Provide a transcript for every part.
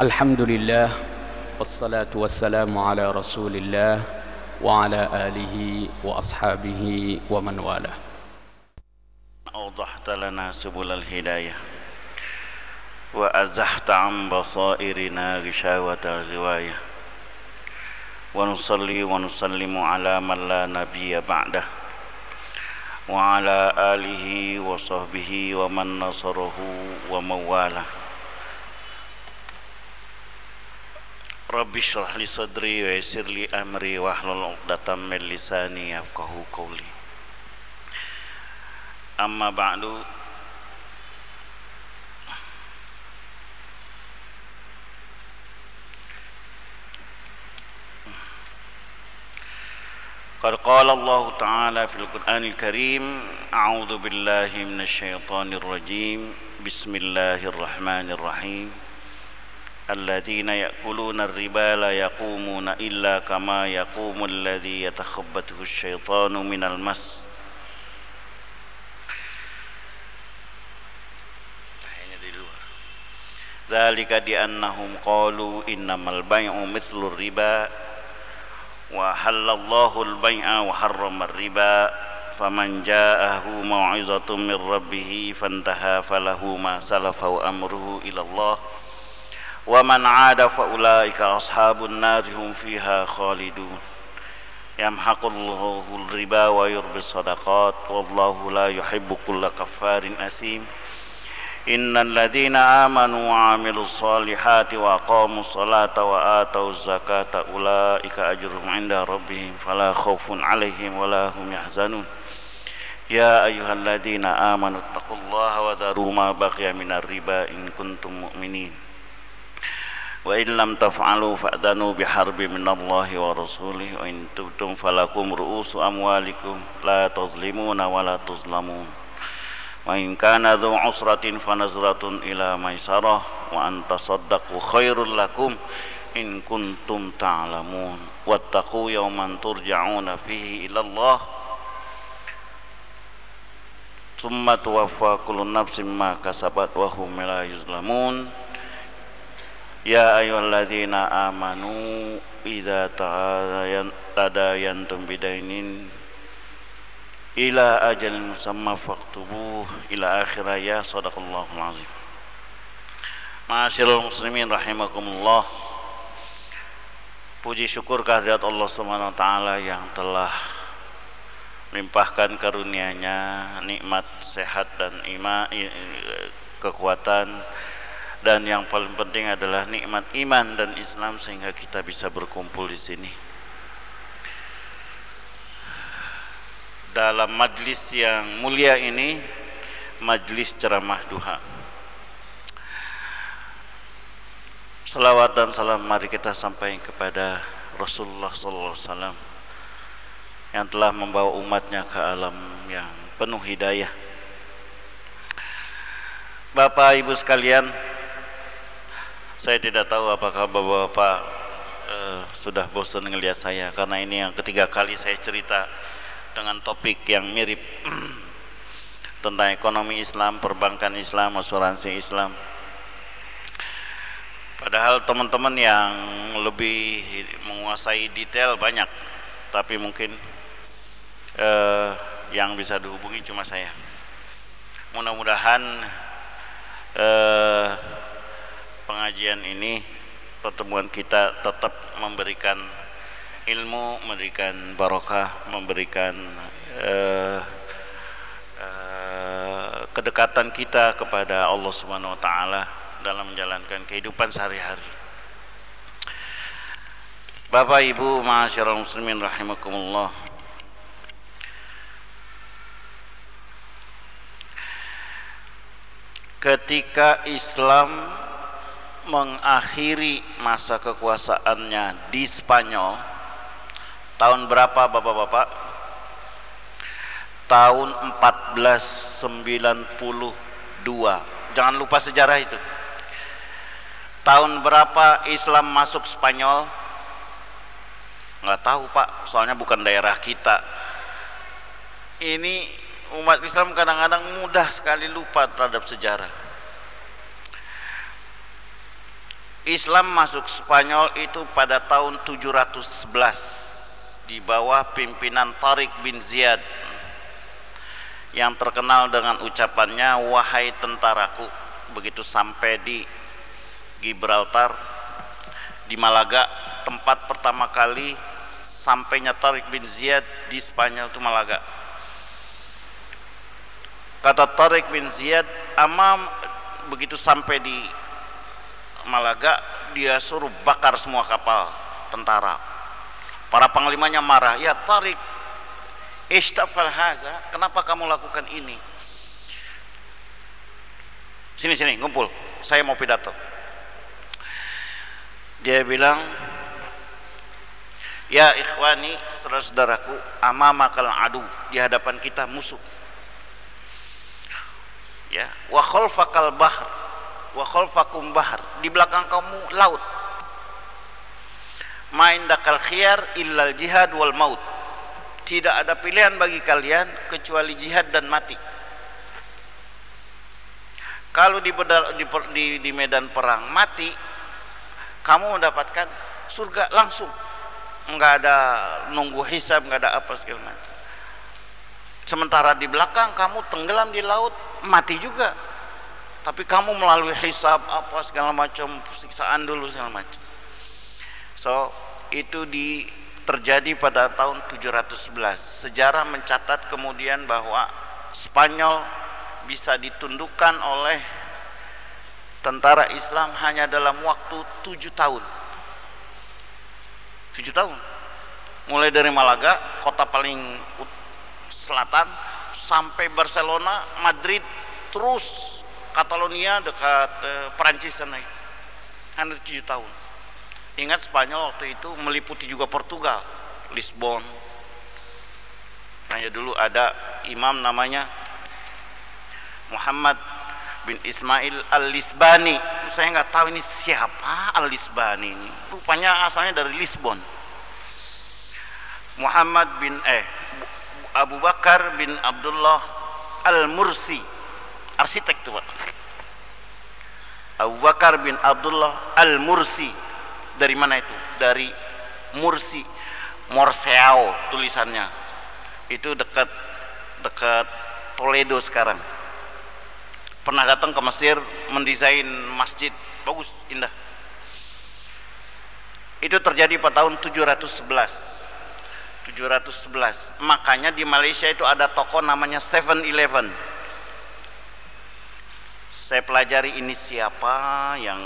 الحمد لله والصلاة والسلام على رسول الله وعلى آله وأصحابه ومن والاه. أوضحت لنا سبل الهداية وأزحت عن بصائرنا غشاوة الغواية. ونصلي ونسلم على من لا نبي بعده. وعلى آله وصحبه ومن نصره ومن والاه. رب اشرح لي صدري ويسر لي أمري واحلل عقدة من لساني يفقه قولي. أما بعد قد قال الله تعالى في القرآن الكريم أعوذ بالله من الشيطان الرجيم. بسم الله الرحمن الرحيم. الذين يأكلون الربا لا يقومون إلا كما يقوم الذي يتخبطه الشيطان من المس ذلك بأنهم قالوا إنما البيع مثل الربا وحل الله البيع وحرم الربا فمن جاءه موعظة من ربه فانتهى فله ما سلف وأمره إلى الله ومن عاد فأولئك أصحاب النار هم فيها خالدون. يمحق الله الربا ويربي الصدقات والله لا يحب كل كفار أثيم. إن الذين آمنوا وعملوا الصالحات وأقاموا الصلاة وآتوا الزكاة أولئك أجرهم عند ربهم فلا خوف عليهم ولا هم يحزنون. يا أيها الذين آمنوا اتقوا الله وذروا ما بقي من الربا إن كنتم مؤمنين. وإن لم تفعلوا فأذنوا بحرب من الله ورسوله وإن تبتم فلكم رؤوس أموالكم لا تظلمون ولا تظلمون. وإن كان ذو عسرة فنزرة إلى ميسرة وأن تصدقوا خير لكم إن كنتم تعلمون. واتقوا يوما ترجعون فيه إلى الله. ثم توفى كل نفس ما كسبت وهم لا يظلمون. يا أيها الذين آمنوا إذا تداينتم بدين إلى أجل مسمى فاكتبوه إلى آخر آية صدق الله العظيم Masyarul muslimin rahimakumullah Puji syukur kehadirat Allah Subhanahu wa taala yang telah melimpahkan karunia-Nya nikmat sehat dan iman kekuatan dan yang paling penting adalah nikmat iman dan Islam sehingga kita bisa berkumpul di sini. Dalam majlis yang mulia ini, majlis ceramah duha. Salawat dan salam mari kita sampaikan kepada Rasulullah sallallahu alaihi wasallam yang telah membawa umatnya ke alam yang penuh hidayah. Bapak Ibu sekalian, saya tidak tahu apakah bapak-bapak uh, sudah bosan melihat saya karena ini yang ketiga kali saya cerita dengan topik yang mirip tentang ekonomi Islam, perbankan Islam, asuransi Islam. Padahal teman-teman yang lebih menguasai detail banyak, tapi mungkin uh, yang bisa dihubungi cuma saya. Mudah-mudahan uh, pengajian ini pertemuan kita tetap memberikan ilmu, memberikan barokah, memberikan uh, uh, kedekatan kita kepada Allah Subhanahu wa taala dalam menjalankan kehidupan sehari-hari. Bapak Ibu, masyarakat muslimin rahimakumullah. Ketika Islam mengakhiri masa kekuasaannya di Spanyol tahun berapa Bapak-bapak? Tahun 1492. Jangan lupa sejarah itu. Tahun berapa Islam masuk Spanyol? Nggak tahu Pak, soalnya bukan daerah kita. Ini umat Islam kadang-kadang mudah sekali lupa terhadap sejarah. Islam masuk Spanyol itu pada tahun 711 di bawah pimpinan Tariq bin Ziyad yang terkenal dengan ucapannya wahai tentaraku begitu sampai di Gibraltar di Malaga tempat pertama kali sampainya Tariq bin Ziyad di Spanyol itu Malaga. Kata Tariq bin Ziyad amam begitu sampai di Malaga dia suruh bakar semua kapal tentara. Para panglimanya marah ya Tarik istafal haza kenapa kamu lakukan ini? Sini sini ngumpul saya mau pidato. Dia bilang ya ikhwani saudara-saudaraku amamakal adu di hadapan kita musuh. Ya wa khalfakal bahr wa khalfakum bahar. Di belakang kamu laut. Main dakal khiyar illal jihad wal maut. Tidak ada pilihan bagi kalian kecuali jihad dan mati. Kalau di, di, di, di medan perang mati kamu mendapatkan surga langsung. Nggak ada nunggu hisab nggak ada apa segala macam. Sementara di belakang kamu tenggelam di laut mati juga tapi kamu melalui hisab apa segala macam siksaan dulu segala macam. So itu di terjadi pada tahun 711 sejarah mencatat kemudian bahwa Spanyol bisa ditundukkan oleh tentara Islam hanya dalam waktu tujuh tahun. Tujuh tahun. Mulai dari Malaga kota paling selatan sampai Barcelona Madrid terus Catalonia dekat uh, Perancis sana hanya tujuh tahun. Ingat Spanyol waktu itu meliputi juga Portugal Lisbon. Hanya dulu ada imam namanya Muhammad bin Ismail al-Lisbani. Saya nggak tahu ini siapa al-Lisbani ini. Rupanya asalnya dari Lisbon. Muhammad bin eh Abu Bakar bin Abdullah al-Mursi arsitek tuh Pak. Abu Bakar bin Abdullah Al-Mursi. Dari mana itu? dari Mursi. Morseau tulisannya. Itu dekat dekat Toledo sekarang. Pernah datang ke Mesir mendesain masjid. Bagus indah. Itu terjadi pada tahun 711 711 makanya di Malaysia itu ada toko namanya 7-Eleven saya pelajari ini siapa yang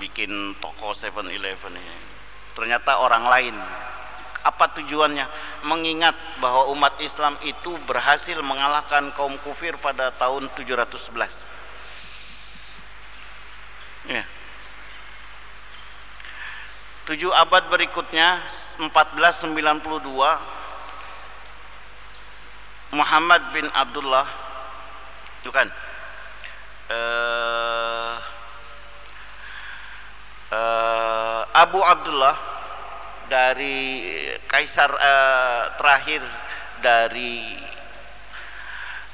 bikin toko 7-Eleven ini. Ternyata orang lain. Apa tujuannya? Mengingat bahwa umat Islam itu berhasil mengalahkan kaum kufir pada tahun 711 ya. tujuh abad berikutnya 1492 Muhammad bin Abdullah itu kan uh, uh, Abu Abdullah dari kaisar uh, terakhir dari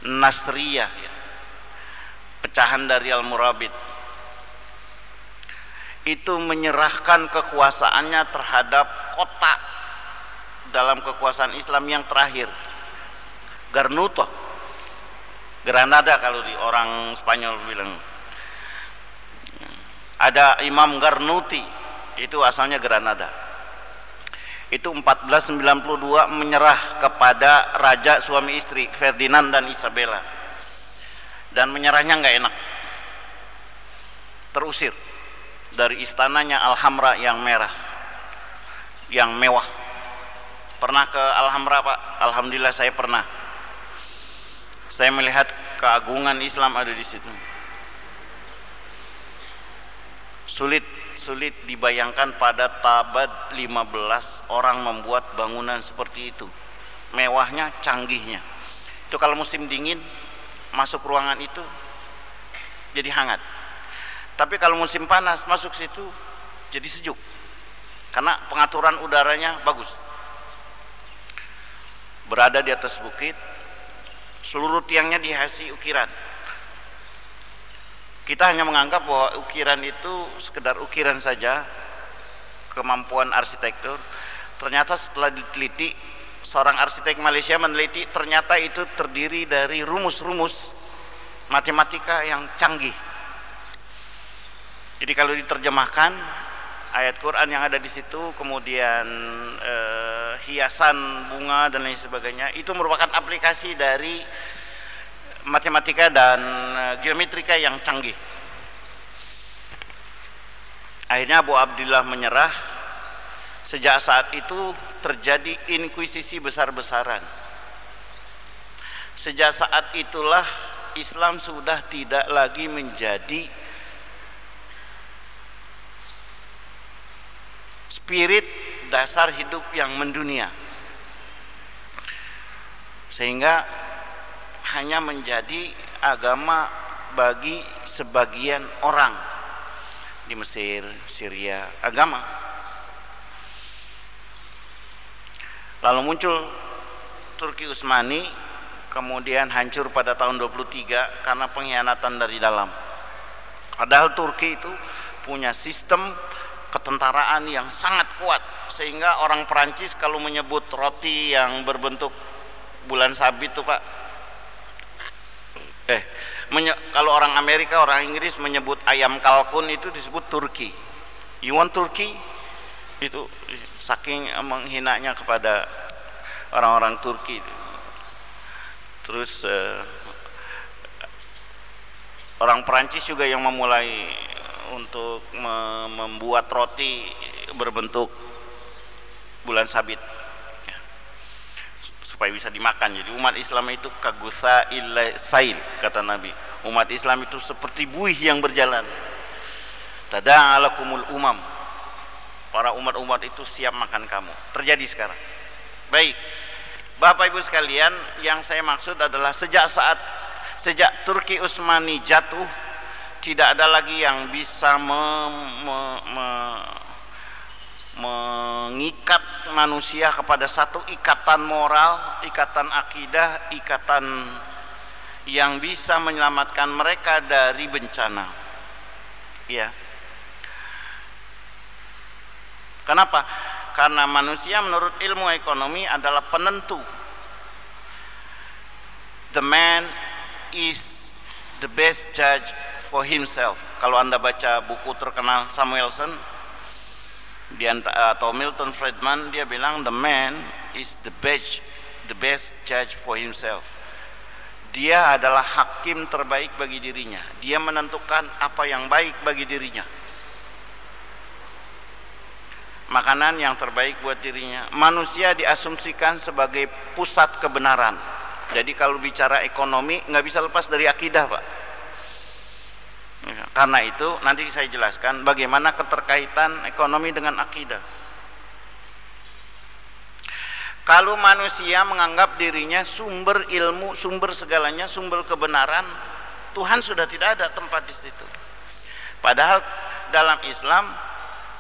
Nasriyah ya. pecahan dari Al-Murabit itu menyerahkan kekuasaannya terhadap kota dalam kekuasaan Islam yang terakhir Garnuto Granada kalau di orang Spanyol bilang. Ada Imam Garnuti itu asalnya Granada. Itu 1492 menyerah kepada raja suami istri Ferdinand dan Isabella. Dan menyerahnya nggak enak. Terusir dari istananya Alhamra yang merah yang mewah. Pernah ke Alhamra Pak? Alhamdulillah saya pernah saya melihat keagungan Islam ada di situ. Sulit sulit dibayangkan pada tabad 15 orang membuat bangunan seperti itu. Mewahnya canggihnya. Itu kalau musim dingin masuk ruangan itu jadi hangat. Tapi kalau musim panas masuk situ jadi sejuk. Karena pengaturan udaranya bagus. Berada di atas bukit seluruh tiangnya dihiasi ukiran. Kita hanya menganggap bahwa ukiran itu sekedar ukiran saja kemampuan arsitektur. Ternyata setelah diteliti seorang arsitek Malaysia meneliti ternyata itu terdiri dari rumus-rumus matematika yang canggih. Jadi kalau diterjemahkan ayat Quran yang ada di situ kemudian eh, hiasan bunga dan lain sebagainya itu merupakan aplikasi dari matematika dan eh, geometrika yang canggih. Akhirnya Abu Abdullah menyerah. Sejak saat itu terjadi inkuisisi besar-besaran. Sejak saat itulah Islam sudah tidak lagi menjadi spirit dasar hidup yang mendunia sehingga hanya menjadi agama bagi sebagian orang di Mesir, Syria, agama. Lalu muncul Turki Utsmani kemudian hancur pada tahun 23 karena pengkhianatan dari dalam. Padahal Turki itu punya sistem ketentaraan yang sangat kuat sehingga orang Perancis kalau menyebut roti yang berbentuk bulan sabit tuh Pak eh kalau orang Amerika orang Inggris menyebut ayam kalkun itu disebut Turki. You want Turki? Itu saking menghinanya kepada orang-orang Turki. Terus uh, orang Perancis juga yang memulai untuk me membuat roti berbentuk bulan sabit supaya bisa dimakan. Jadi umat Islam itu kagusa sail kata Nabi. Umat Islam itu seperti buih yang berjalan. Tada'alakumul umam. Para umat-umat itu siap makan kamu. Terjadi sekarang. Baik. Bapak Ibu sekalian, yang saya maksud adalah sejak saat sejak Turki Utsmani jatuh tidak ada lagi yang bisa me, me, me, mengikat manusia kepada satu ikatan moral, ikatan akidah, ikatan yang bisa menyelamatkan mereka dari bencana. Ya. Kenapa? Karena manusia menurut ilmu ekonomi adalah penentu. The man is the best judge for himself. Kalau Anda baca buku terkenal Samuelson, di atau Milton Friedman dia bilang the man is the best the best judge for himself. Dia adalah hakim terbaik bagi dirinya. Dia menentukan apa yang baik bagi dirinya. Makanan yang terbaik buat dirinya. Manusia diasumsikan sebagai pusat kebenaran. Jadi kalau bicara ekonomi nggak bisa lepas dari akidah pak karena itu nanti saya jelaskan bagaimana keterkaitan ekonomi dengan akidah. Kalau manusia menganggap dirinya sumber ilmu, sumber segalanya, sumber kebenaran, Tuhan sudah tidak ada tempat di situ. Padahal dalam Islam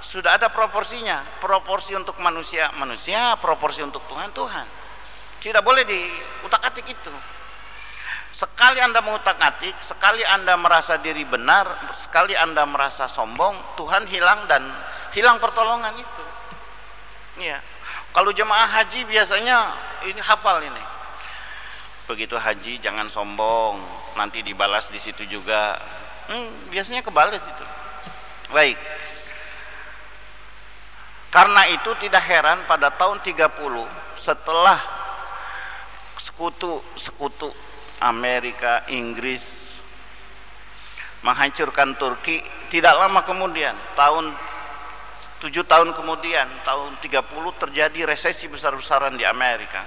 sudah ada proporsinya, proporsi untuk manusia manusia, proporsi untuk Tuhan Tuhan. Tidak boleh diutak-atik itu. Sekali Anda mengutak-atik, sekali Anda merasa diri benar, sekali Anda merasa sombong, Tuhan hilang dan hilang pertolongan itu. Iya. Kalau jemaah haji biasanya ini hafal ini. Begitu haji jangan sombong, nanti dibalas di situ juga. Hmm, biasanya kebales itu. Baik. Karena itu tidak heran pada tahun 30 setelah sekutu sekutu Amerika, Inggris menghancurkan Turki. Tidak lama kemudian tahun tujuh tahun kemudian tahun 30 terjadi resesi besar-besaran di Amerika.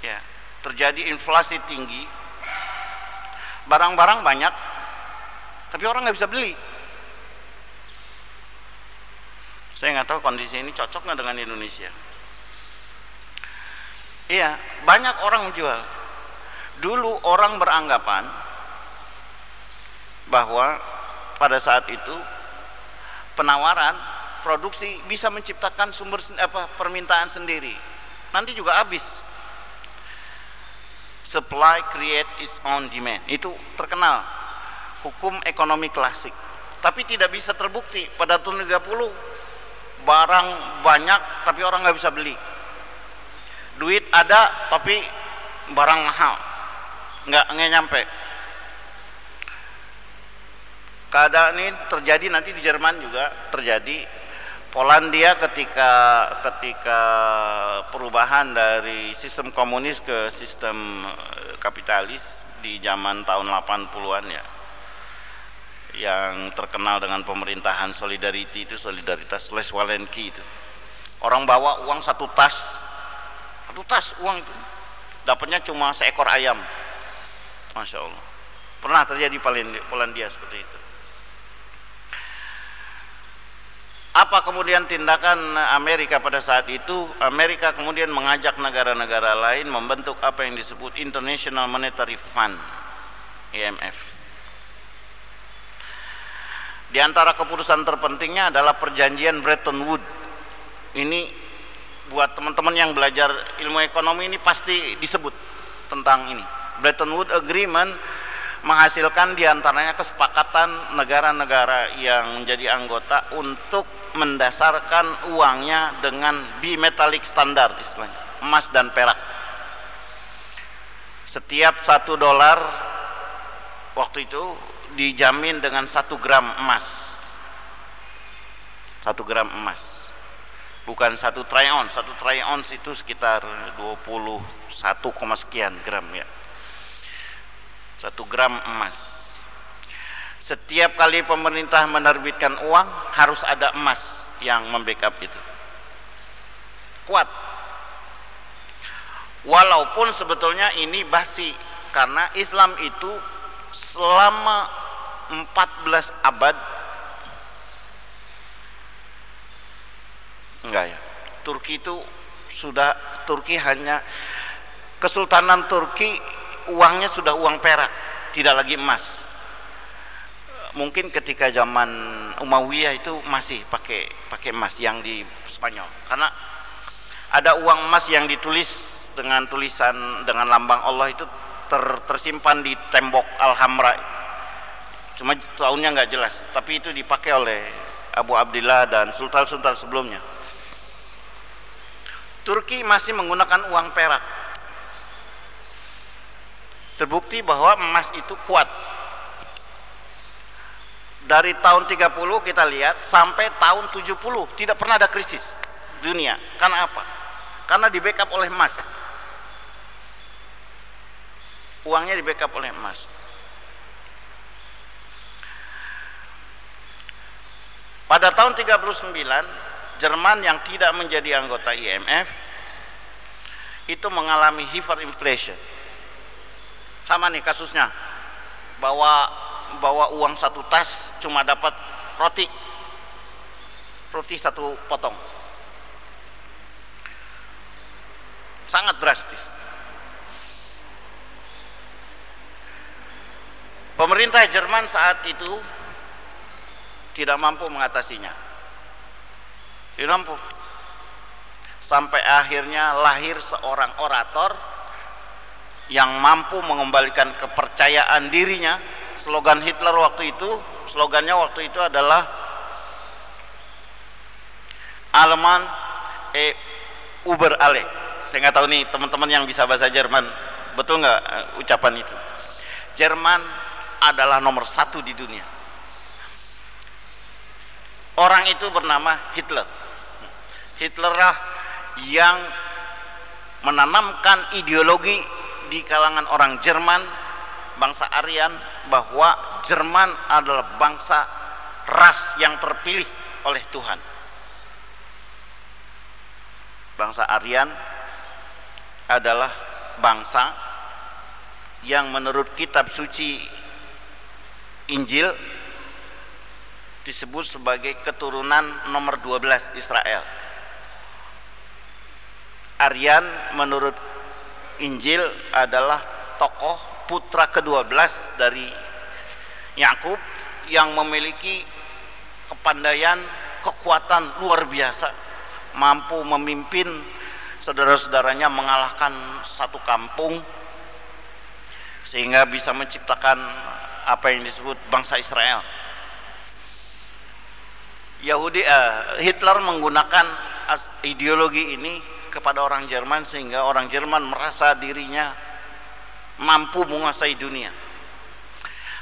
Ya terjadi inflasi tinggi. Barang-barang banyak tapi orang nggak bisa beli. Saya nggak tahu kondisi ini cocok nggak dengan Indonesia. Iya banyak orang menjual Dulu orang beranggapan bahwa pada saat itu penawaran produksi bisa menciptakan sumber apa permintaan sendiri. Nanti juga habis. Supply create its own demand. Itu terkenal. hukum ekonomi klasik tapi tidak bisa terbukti pada tahun 30 barang banyak tapi orang nggak bisa beli duit ada tapi barang mahal nggak nggak nyampe. Keadaan ini terjadi nanti di Jerman juga terjadi. Polandia ketika ketika perubahan dari sistem komunis ke sistem eh, kapitalis di zaman tahun 80-an ya yang terkenal dengan pemerintahan solidarity itu solidaritas Les Walenki itu. Orang bawa uang satu tas. Satu tas uang itu. Dapatnya cuma seekor ayam Masya Allah. Pernah terjadi di Polandia seperti itu. Apa kemudian tindakan Amerika pada saat itu? Amerika kemudian mengajak negara-negara lain membentuk apa yang disebut International Monetary Fund IMF di antara keputusan terpentingnya adalah perjanjian Bretton Woods. Ini buat teman-teman yang belajar ilmu ekonomi ini pasti disebut tentang ini Bretton Woods Agreement menghasilkan di antaranya kesepakatan negara-negara yang menjadi anggota untuk mendasarkan uangnya dengan bimetalik standar istilahnya emas dan perak. Setiap satu dolar waktu itu dijamin dengan satu gram emas. Satu gram emas. Bukan satu try ounce satu try ounce itu sekitar 21, sekian gram ya satu gram emas. Setiap kali pemerintah menerbitkan uang harus ada emas yang membackup itu. Kuat. Walaupun sebetulnya ini basi karena Islam itu selama 14 abad enggak ya? Turki itu sudah Turki hanya Kesultanan Turki uangnya sudah uang perak tidak lagi emas. Mungkin ketika zaman Umayyah itu masih pakai pakai emas yang di Spanyol. Karena ada uang emas yang ditulis dengan tulisan dengan lambang Allah itu ter, tersimpan di tembok Alhamra. Cuma tahunnya nggak jelas tapi itu dipakai oleh Abu Abdillah dan sultan-sultan sebelumnya. Turki masih menggunakan uang perak terbukti bahwa emas itu kuat. Dari tahun 30 kita lihat sampai tahun 70 tidak pernah ada krisis dunia. Karena apa? karena di backup oleh emas. Uangnya di backup oleh emas. Pada tahun 39 Jerman yang tidak menjadi anggota IMF itu mengalami hyperinflation sama nih kasusnya. Bawa bawa uang satu tas cuma dapat roti. Roti satu potong. Sangat drastis. Pemerintah Jerman saat itu tidak mampu mengatasinya. Tidak mampu. Sampai akhirnya lahir seorang orator yang mampu mengembalikan kepercayaan dirinya. Slogan Hitler waktu itu slogannya waktu itu adalah Alman e Uber Ale. Saya nggak tahu nih teman-teman yang bisa bahasa Jerman betul nggak uh, ucapan itu? Jerman adalah nomor satu di dunia. Orang itu bernama Hitler. Hitler lah yang menanamkan ideologi di kalangan orang Jerman bangsa Aryan bahwa Jerman adalah bangsa ras yang terpilih oleh Tuhan. Bangsa Aryan adalah bangsa yang menurut kitab suci Injil disebut sebagai keturunan nomor 12 Israel. Aryan menurut Injil adalah tokoh putra ke-12 dari Yakub yang memiliki kepandaian, kekuatan luar biasa, mampu memimpin saudara-saudaranya mengalahkan satu kampung sehingga bisa menciptakan apa yang disebut bangsa Israel. Yahudi uh, Hitler menggunakan ideologi ini kepada orang Jerman sehingga orang Jerman merasa dirinya mampu menguasai dunia.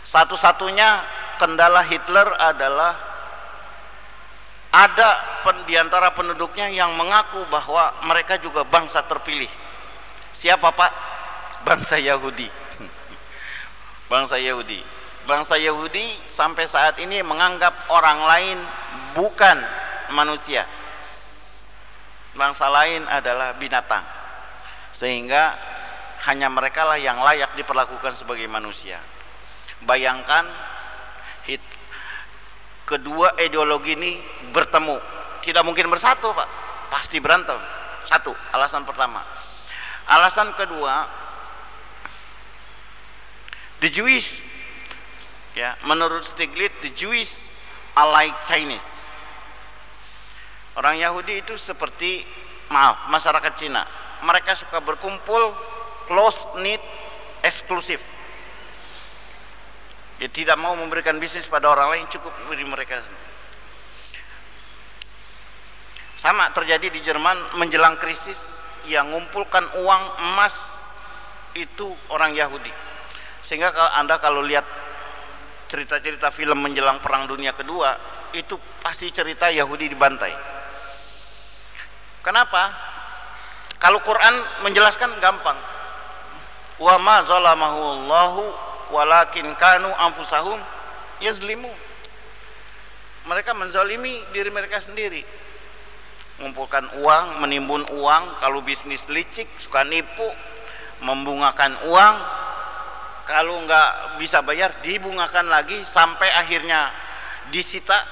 Satu-satunya kendala Hitler adalah ada di antara penduduknya yang mengaku bahwa mereka juga bangsa terpilih. Siapa Pak? Bangsa Yahudi. bangsa Yahudi. Bangsa Yahudi sampai saat ini menganggap orang lain bukan manusia. Bangsa lain adalah binatang. Sehingga hanya mereka lah yang layak diperlakukan sebagai manusia. Bayangkan hit, kedua ideologi ini bertemu, tidak mungkin bersatu, Pak. Pasti berantem. Satu, alasan pertama. Alasan kedua, the Jewish ya, menurut Stiglitz the Jewish are Chinese. Orang Yahudi itu seperti maaf, masyarakat Cina. Mereka suka berkumpul close knit eksklusif. Dia tidak mau memberikan bisnis pada orang lain cukup beri mereka sama terjadi di Jerman menjelang krisis yang mengumpulkan uang emas itu orang Yahudi. Sehingga kalau anda kalau lihat cerita-cerita film menjelang perang dunia kedua itu pasti cerita Yahudi dibantai kenapa? Kalau Quran menjelaskan gampang. Wa ma zalamahu Allahu walakin kanu anfusahum yazlimu mereka menzalimi diri mereka sendiri. Mengumpulkan uang, menimbun uang kalau bisnis licik, suka nipu membungakan uang kalau nggak bisa bayar dibungakan lagi sampai akhirnya disita.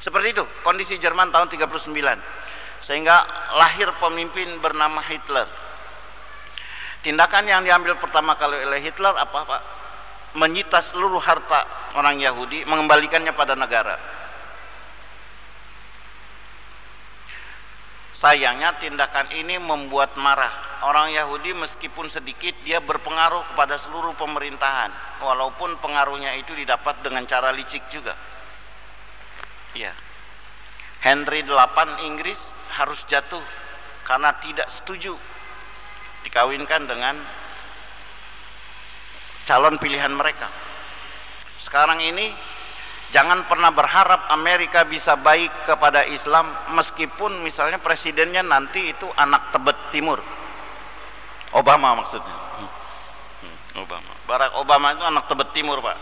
Seperti itu kondisi Jerman tahun 39 sehingga lahir pemimpin bernama Hitler Tindakan yang diambil pertama kali oleh Hitler apa Pak? Menyita seluruh harta orang Yahudi, mengembalikannya pada negara. Sayangnya tindakan ini membuat marah orang Yahudi meskipun sedikit dia berpengaruh kepada seluruh pemerintahan walaupun pengaruhnya itu didapat dengan cara licik juga. Ya. Henry VIII Inggris harus jatuh karena tidak setuju dikawinkan dengan calon pilihan mereka. Sekarang ini jangan pernah berharap Amerika bisa baik kepada Islam meskipun misalnya presidennya nanti itu anak Tebet Timur. Obama maksudnya. Hmm, Obama. Barack Obama itu anak Tebet Timur, Pak.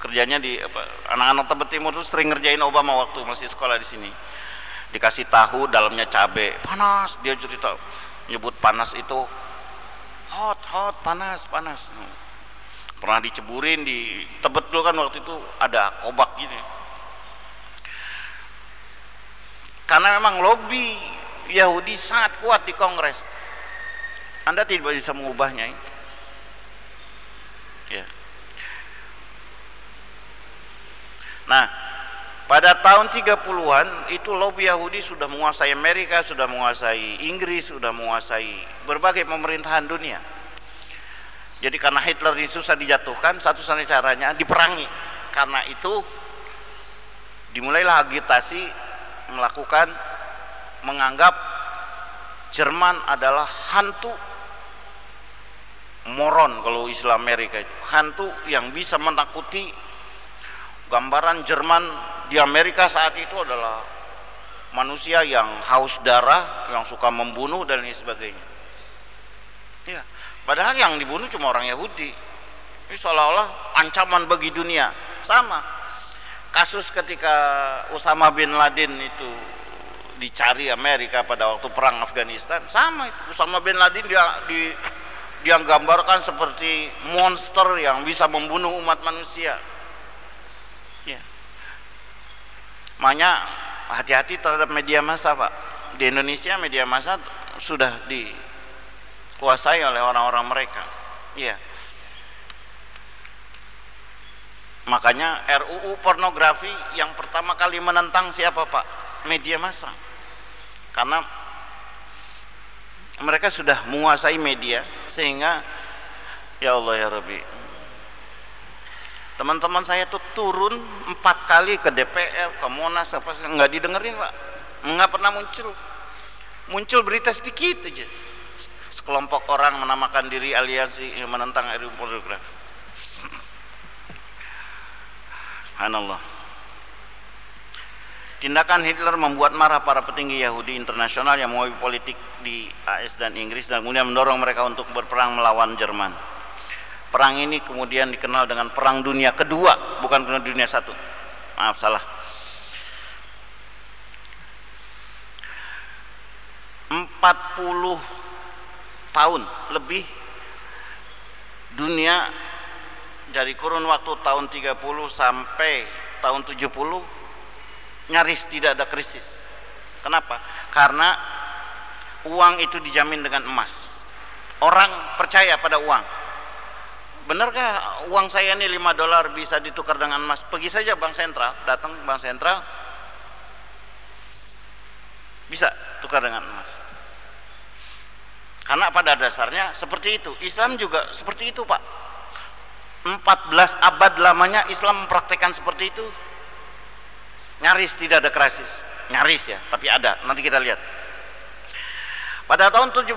Kerjanya di anak-anak Tebet Timur itu sering ngerjain Obama waktu masih sekolah di sini. Dikasih tahu dalamnya cabe, panas dia cerita. Nyebut panas itu hot hot panas panas. Pernah diceburin di tebet dulu kan waktu itu ada kobak gini. Karena memang lobby Yahudi sangat kuat di Kongres. Anda tidak bisa mengubahnya. Ya. Nah pada tahun 30-an itu lobby Yahudi sudah menguasai Amerika, sudah menguasai Inggris, sudah menguasai berbagai pemerintahan dunia. Jadi karena Hitler susah dijatuhkan, satu-satunya caranya diperangi. Karena itu dimulailah agitasi melakukan menganggap Jerman adalah hantu moron kalau Islam Amerika itu hantu yang bisa menakuti gambaran Jerman di Amerika saat itu adalah manusia yang haus darah, yang suka membunuh dan lain sebagainya. Ya, padahal yang dibunuh cuma orang Yahudi. Ini seolah-olah ancaman bagi dunia. Sama. Kasus ketika Osama bin Laden itu dicari Amerika pada waktu perang Afghanistan, sama itu. Osama bin Laden dia di dia gambarkan seperti monster yang bisa membunuh umat manusia Makanya hati-hati terhadap media massa Pak. Di Indonesia media massa sudah dikuasai oleh orang-orang mereka. Iya. Makanya RUU pornografi yang pertama kali menentang siapa Pak? Media massa. Karena mereka sudah menguasai media sehingga ya Allah ya Rabbi teman-teman saya tuh turun empat kali ke DPR ke Monas apa nggak didengerin pak. Nggak pernah muncul. Muncul berita sedikit aja. Sekelompok orang menamakan diri aliansi menentang RUU pornografi Subhanallah. Tindakan Hitler membuat marah para petinggi Yahudi internasional yang mengobi politik di AS dan Inggris dan kemudian mendorong mereka untuk berperang melawan Jerman. Perang ini kemudian dikenal dengan Perang Dunia Kedua, bukan Perang Dunia Satu. Maaf salah. 40 tahun lebih dunia dari kurun waktu tahun 30 sampai tahun 70 nyaris tidak ada krisis. Kenapa? Karena uang itu dijamin dengan emas. Orang percaya pada uang. Benarkah uang saya ini 5 dolar bisa ditukar dengan emas? Pergi saja bank sentral, datang bank sentral bisa tukar dengan emas. Karena pada dasarnya seperti itu. Islam juga seperti itu, Pak. 14 abad lamanya Islam mempraktekkan seperti itu. Nyaris tidak ada krisis. Nyaris ya, tapi ada. Nanti kita lihat. Pada tahun 71,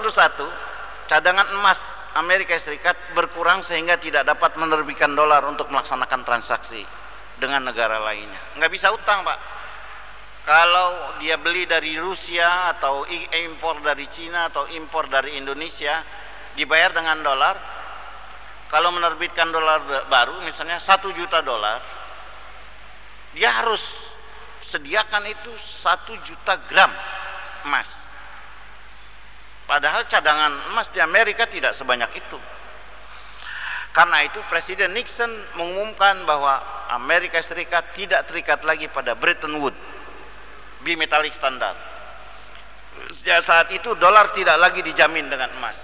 cadangan emas Amerika Serikat berkurang sehingga tidak dapat menerbitkan dolar untuk melaksanakan transaksi dengan negara lainnya. Nggak bisa utang, Pak. Kalau dia beli dari Rusia atau impor dari Cina atau impor dari Indonesia dibayar dengan dolar. Kalau menerbitkan dolar baru misalnya satu juta dolar dia harus sediakan itu satu juta gram emas padahal cadangan emas di Amerika tidak sebanyak itu karena itu Presiden Nixon mengumumkan bahwa Amerika Serikat tidak terikat lagi pada Bretton Woods bimetalik standar. Sejak saat itu dolar tidak lagi dijamin dengan emas.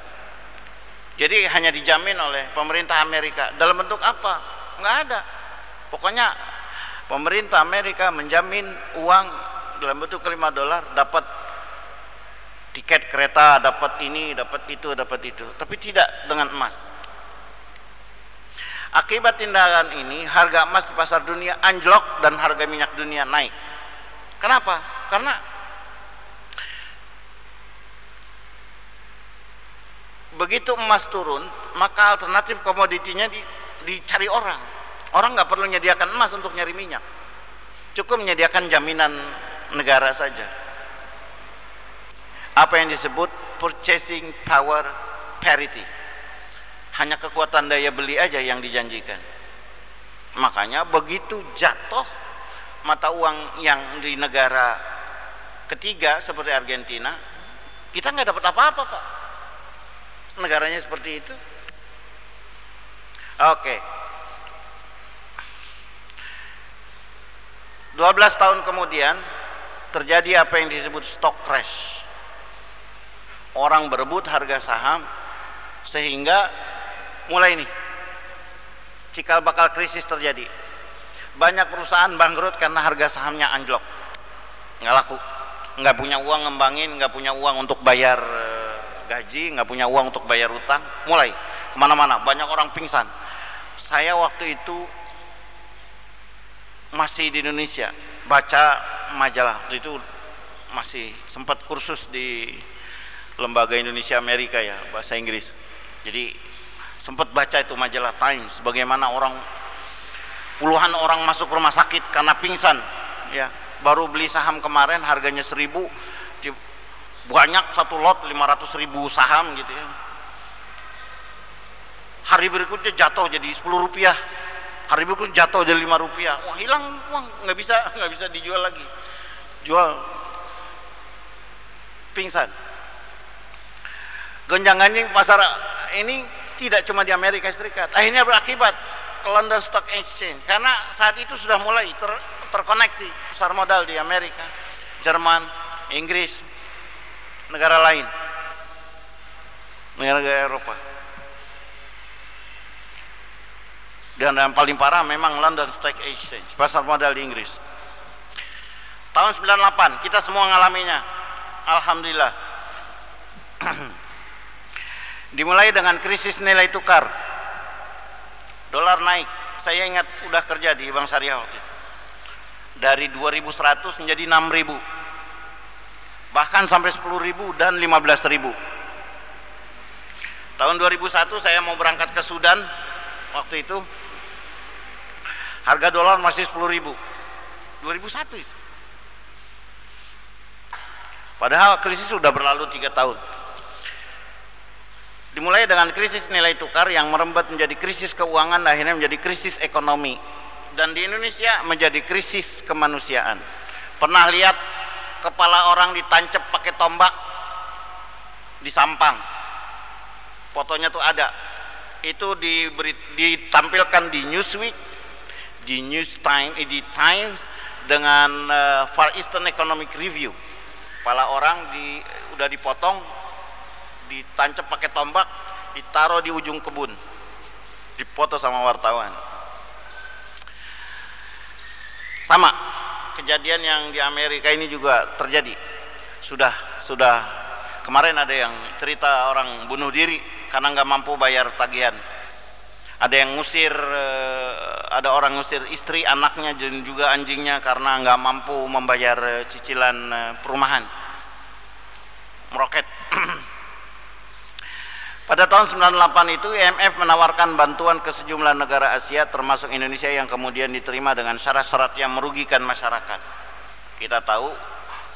Jadi hanya dijamin oleh pemerintah Amerika. Dalam bentuk apa? Enggak ada. Pokoknya pemerintah Amerika menjamin uang dalam bentuk 5 dolar dapat tiket kereta, dapat ini, dapat itu, dapat itu. Tapi tidak dengan emas. Akibat tindakan ini, harga emas di pasar dunia anjlok dan harga minyak dunia naik. Kenapa? Karena begitu emas turun, maka alternatif komoditinya di, dicari orang. Orang nggak perlu menyediakan emas untuk nyari minyak, cukup menyediakan jaminan negara saja. Apa yang disebut purchasing power parity, hanya kekuatan daya beli aja yang dijanjikan. Makanya begitu jatuh mata uang yang di negara ketiga seperti Argentina kita nggak dapat apa-apa pak. Negaranya seperti itu. Oke. 12 tahun kemudian terjadi apa yang disebut stock crash orang berebut harga saham sehingga mulai ini cikal bakal krisis terjadi. Banyak perusahaan bangkrut karena harga sahamnya anjlok. Nggak laku. Nggak punya uang ngembangin nggak punya uang untuk bayar eh, gaji nggak punya uang untuk bayar utang. Mulai. Ke mana-mana. Banyak orang pingsan. Saya waktu itu masih di Indonesia. Baca majalah. Waktu itu masih sempat kursus di lembaga Indonesia Amerika ya bahasa Inggris. Jadi sempat baca itu majalah Times bagaimana orang puluhan orang masuk rumah sakit karena pingsan ya. Baru beli saham kemarin harganya seribu banyak satu lot 500 ribu saham gitu ya. Hari berikutnya jatuh jadi 10 rupiah hari berikutnya jatuh jadi 5 rupiah. Wah hilang uang nggak bisa nggak bisa dijual lagi. Jual. Pingsan gonjang-ganjing pasar ini tidak cuma di Amerika Serikat akhirnya berakibat London Stock Exchange karena saat itu sudah mulai ter, terkoneksi pasar modal di Amerika, Jerman, Inggris, negara lain, negara-negara Eropa. Dan yang paling parah memang London Stock Exchange, pasar modal di Inggris. Tahun 98 kita semua ngalaminya. Alhamdulillah. Dimulai dengan krisis nilai tukar dolar naik saya ingat udah kerja di Bank Syariah waktu itu. Dari 2100 menjadi 6000. Bahkan sampai 10000 dan 15000. Tahun 2001 saya mau berangkat ke Sudan waktu itu harga dolar masih 10.000 2001 itu padahal krisis sudah berlalu tiga tahun dimulai dengan krisis nilai tukar yang merembet menjadi krisis keuangan akhirnya menjadi krisis ekonomi. Dan di Indonesia menjadi krisis kemanusiaan. Pernah lihat kepala orang ditancap pakai tombak di Sampang? Fotonya tuh ada. Itu diberi, ditampilkan di Newsweek, di News Time, eh, di Times dengan uh, Far Eastern Economic Review. Kepala orang di udah dipotong, ditancap pakai tombak, ditaruh di ujung kebun, dipoto sama wartawan. Sama kejadian yang di Amerika ini juga terjadi. Sudah sudah. Kemarin ada yang cerita orang bunuh diri karena nggak mampu bayar tagihan. Ada yang ngusir eh, ada orang ngusir istri anaknya dan juga anjingnya karena nggak mampu membayar cicilan eh, perumahan. Meroket pada tahun 98 itu IMF menawarkan bantuan ke sejumlah negara Asia termasuk Indonesia yang kemudian diterima dengan syarat-syarat yang merugikan masyarakat. Kita tahu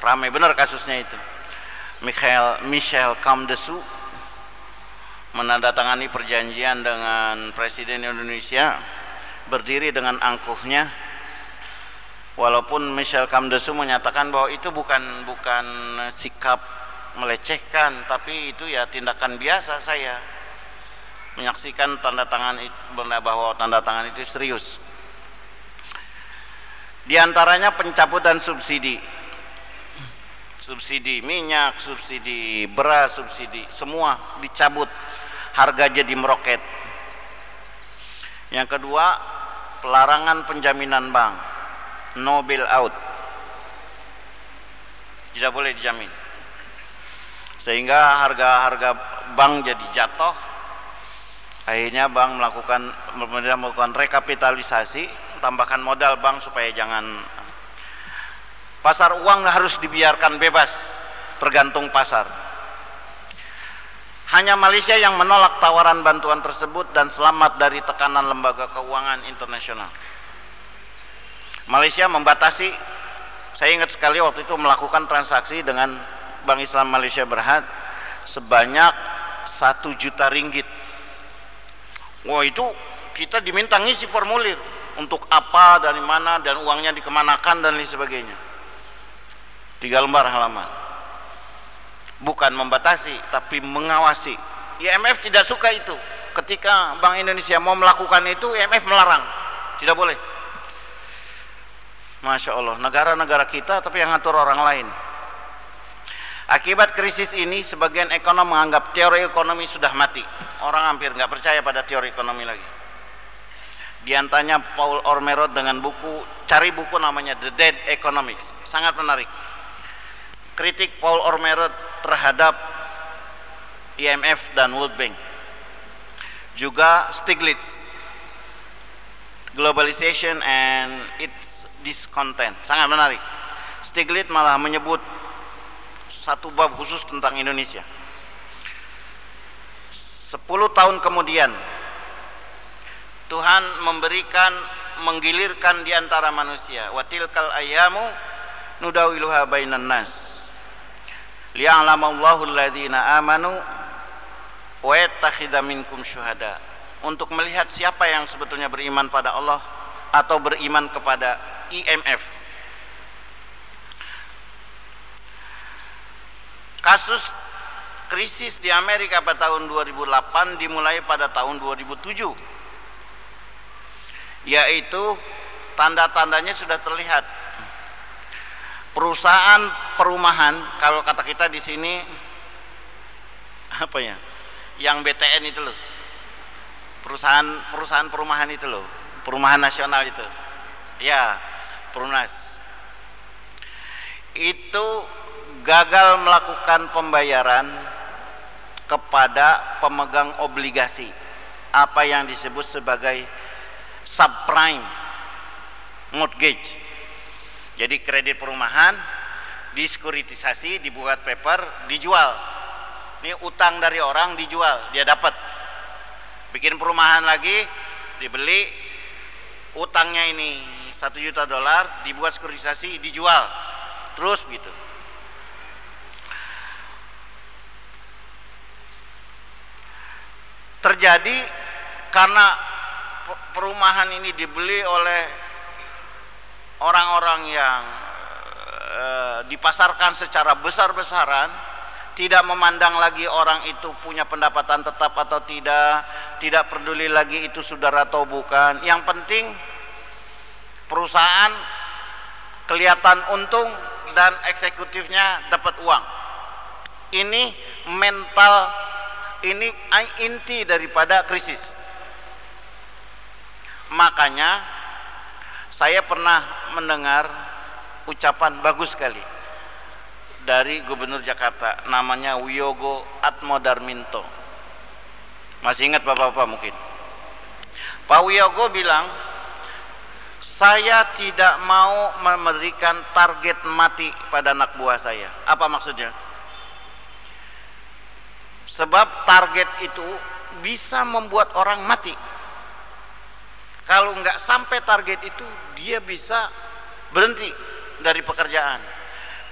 ramai benar kasusnya itu. Michael Michel Kamdesu menandatangani perjanjian dengan Presiden Indonesia berdiri dengan angkuhnya. Walaupun Michel Kamdesu menyatakan bahwa itu bukan bukan sikap melecehkan tapi itu ya tindakan biasa saya. Menyaksikan tanda tangan bahwa tanda tangan itu serius. Di antaranya pencabutan subsidi. Subsidi minyak, subsidi beras, subsidi semua dicabut. Harga jadi meroket. Yang kedua pelarangan penjaminan bank. No bail out. Tidak boleh dijamin sehingga harga-harga bank jadi jatuh akhirnya bank melakukan melakukan rekapitalisasi tambahkan modal bank supaya jangan pasar uang harus dibiarkan bebas tergantung pasar hanya Malaysia yang menolak tawaran bantuan tersebut dan selamat dari tekanan lembaga keuangan internasional. Malaysia membatasi, saya ingat sekali waktu itu melakukan transaksi dengan Bank Islam Malaysia Berhad sebanyak satu juta ringgit. Wah itu kita diminta ngisi formulir untuk apa, dari mana, dan uangnya dikemanakan dan lain sebagainya. Tiga lembar halaman. Bukan membatasi tapi mengawasi. IMF tidak suka itu. Ketika Bank Indonesia mau melakukan itu IMF melarang. Tidak boleh. Masya Allah negara-negara kita tapi yang ngatur orang lain Akibat krisis ini sebagian ekonom menganggap teori ekonomi sudah mati orang hampir nggak percaya pada teori ekonomi lagi di antaranya Paul Ormerod dengan buku cari buku namanya The Dead Economics sangat menarik kritik Paul Ormerod terhadap IMF dan World Bank. Juga Stiglitz, Globalization and its Discontent. Sangat menarik. Stiglitz malah menyebut satu bab khusus tentang Indonesia. Sepuluh tahun kemudian, Tuhan memberikan, menggilirkan di antara manusia. Watilkal ayamu nudawiluha bainan nas liya'lamallahu alladhina amanu wa yattakhidha minkum syuhada untuk melihat siapa yang sebetulnya beriman pada Allah atau beriman kepada IMF kasus krisis di Amerika pada tahun 2008 dimulai pada tahun 2007 yaitu tanda-tandanya sudah terlihat. Perusahaan perumahan kalau kata kita di sini apa ya yang BTN itu loh. Perusahaan perusahaan perumahan itu loh. Perumahan nasional itu. Ya Perunas. Itu gagal melakukan pembayaran kepada pemegang obligasi. Apa yang disebut sebagai subprime mortgage. Jadi kredit perumahan diskuritisasi dibuat paper dijual. Ini utang dari orang dijual dia dapat. Bikin perumahan lagi dibeli utangnya ini satu juta dolar dibuat sekuritisasi dijual. Terus gitu terjadi karena perumahan ini dibeli oleh orang-orang yang e, dipasarkan secara besar-besaran tidak memandang lagi orang itu punya pendapatan tetap atau tidak tidak peduli lagi itu saudara atau bukan. Yang penting perusahaan kelihatan untung dan eksekutifnya dapat uang. Ini mental ini inti daripada krisis. Makanya saya pernah mendengar ucapan bagus sekali dari Gubernur Jakarta namanya Wiyogo Atmodarminto. Masih ingat bapak-bapak mungkin? Pak Wiyogo bilang saya tidak mau memberikan target mati pada anak buah saya. Apa maksudnya sebab target itu bisa membuat orang mati. Kalau nggak sampai target itu dia bisa berhenti dari pekerjaan.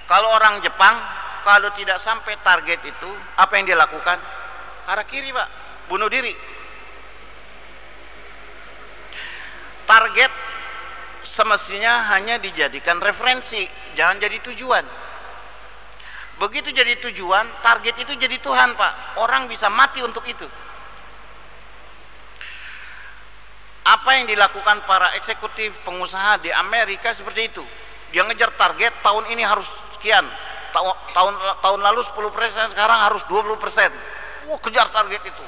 Kalau orang Jepang kalau tidak sampai target itu apa yang dia lakukan? Arah kiri pak. Bunuh diri. Target semestinya hanya dijadikan referensi jangan jadi tujuan begitu jadi tujuan target itu jadi Tuhan pak. Orang bisa mati untuk itu. Apa yang dilakukan para eksekutif pengusaha di Amerika seperti itu? Dia ngejar target tahun ini harus sekian. Tahun tahun tahun lalu 10 persen sekarang harus 20 persen. Wah kejar target itu.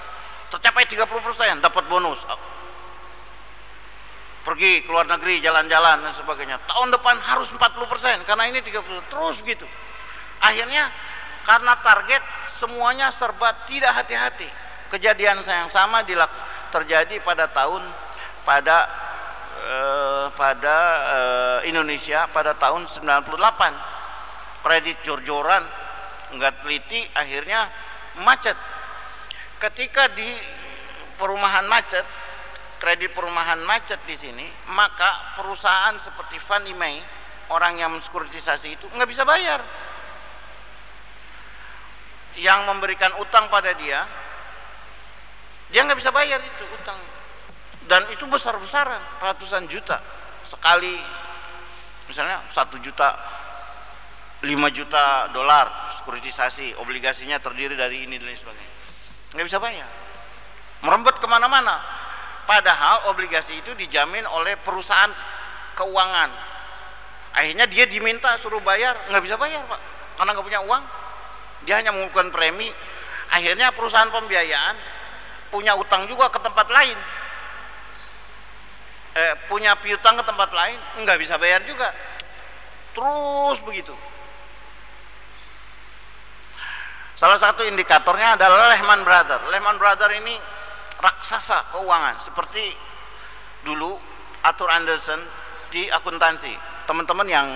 Tercapai 30 persen dapat bonus. Pergi ke luar negeri jalan-jalan dan sebagainya. Tahun depan harus 40 persen karena ini 30 terus gitu akhirnya karena target semuanya serba tidak hati-hati. Kejadian yang sama terjadi pada tahun pada eh, pada eh, Indonesia pada tahun 98 kredit jor-joran nggak teliti akhirnya macet. Ketika di perumahan macet kredit perumahan macet di sini maka perusahaan seperti Fannie Mae orang yang mensekuritisasi itu nggak bisa bayar yang memberikan utang pada dia dia nggak bisa bayar itu utang. Dan itu besar-besaran ratusan juta sekali. Misalnya satu juta lima juta dolar sekuritisasi obligasinya terdiri dari ini dan sebagainya. Nggak bisa bayar. Merembet ke mana-mana. Padahal obligasi itu dijamin oleh perusahaan keuangan. Akhirnya dia diminta suruh bayar nggak bisa bayar pak. Karena nggak punya uang dia hanya mengumpulkan premi. Akhirnya perusahaan pembiayaan punya utang juga ke tempat lain. Eh, punya piutang ke tempat lain nggak bisa bayar juga. Terus begitu. Salah satu indikatornya adalah Lehman Brothers. Lehman Brothers ini raksasa keuangan seperti dulu Arthur Anderson di akuntansi. Teman-teman yang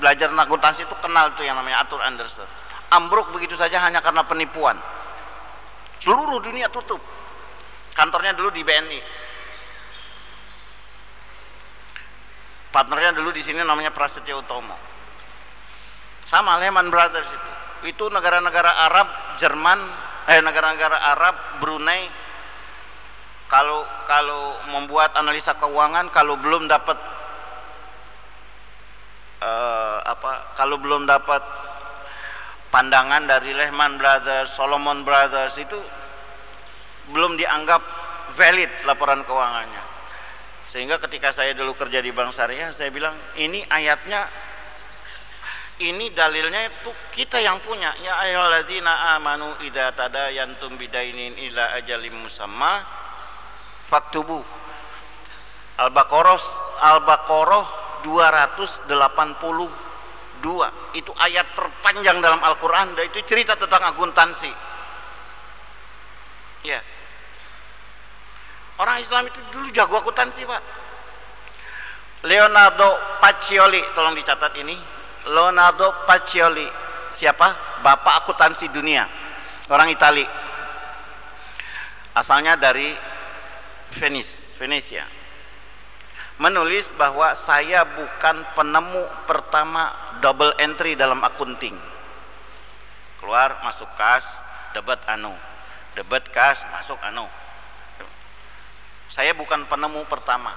belajar akuntansi itu kenal tuh yang namanya Arthur Anderson ambruk begitu saja hanya karena penipuan. Seluruh dunia tutup. Kantornya dulu di BNI partnernya dulu di sini namanya Prasetya Utomo. Sama Lehman Brothers itu. Itu negara-negara Arab Jerman eh negara-negara Arab Brunei. Kalau kalau membuat analisa keuangan kalau belum dapat uh, apa kalau belum dapat pandangan dari Lehman Brothers, Solomon Brothers itu belum dianggap valid laporan keuangannya. Sehingga ketika saya dulu kerja di Bank Syariah, saya bilang ini ayatnya ini dalilnya itu kita yang punya. Ya ayyuhalladzina amanu idza tadayantum bidainin ila ajalim musamma faktubu. Al-Baqarah Al-Baqarah 280 dua itu ayat terpanjang dalam Al-Quran dan itu cerita tentang akuntansi ya Orang Islam itu dulu jago akuntansi, Pak. Leonardo Pacioli, tolong dicatat ini. Leonardo Pacioli. Siapa? Bapak akuntansi dunia. Orang Itali. Asalnya dari Venice, Venesia. Menulis bahwa saya bukan penemu pertama double entry dalam akunting. Keluar masuk kas, debat anu. Debat kas, masuk anu saya bukan penemu pertama.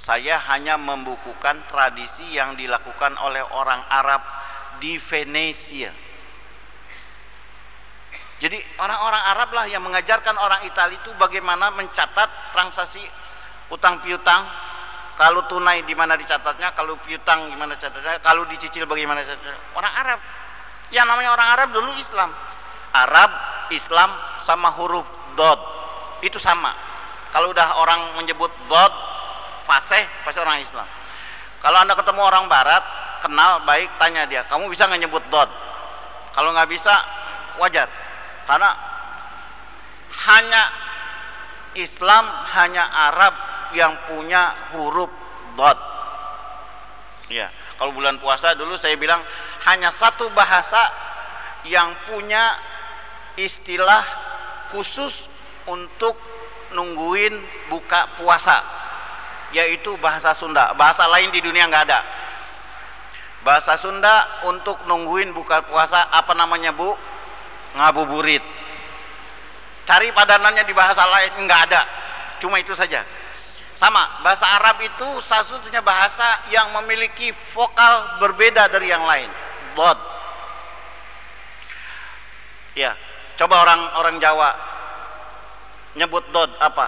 Saya hanya membukukan tradisi yang dilakukan oleh orang Arab di Venesia. Jadi orang-orang Arab lah yang mengajarkan orang Italia itu bagaimana mencatat transaksi utang piutang. Kalau tunai di mana dicatatnya, kalau piutang gimana catatnya, kalau dicicil bagaimana catatnya. Orang Arab. Yang namanya orang Arab dulu Islam. Arab, Islam sama huruf dot itu sama kalau udah orang menyebut God fasih pasti orang Islam kalau anda ketemu orang Barat kenal baik tanya dia kamu bisa nggak nyebut God kalau nggak bisa wajar karena hanya Islam hanya Arab yang punya huruf dot. Ya kalau bulan puasa dulu saya bilang hanya satu bahasa yang punya istilah khusus untuk nungguin buka puasa yaitu bahasa Sunda. Bahasa lain di dunia nggak ada. Bahasa Sunda untuk nungguin buka puasa apa namanya bu? Ngabuburit. Cari padanannya di bahasa lain nggak ada. Cuma itu saja sama bahasa Arab itu satu-satunya bahasa yang memiliki vokal berbeda dari yang lain. Bod ya coba orang orang Jawa nyebut dod apa?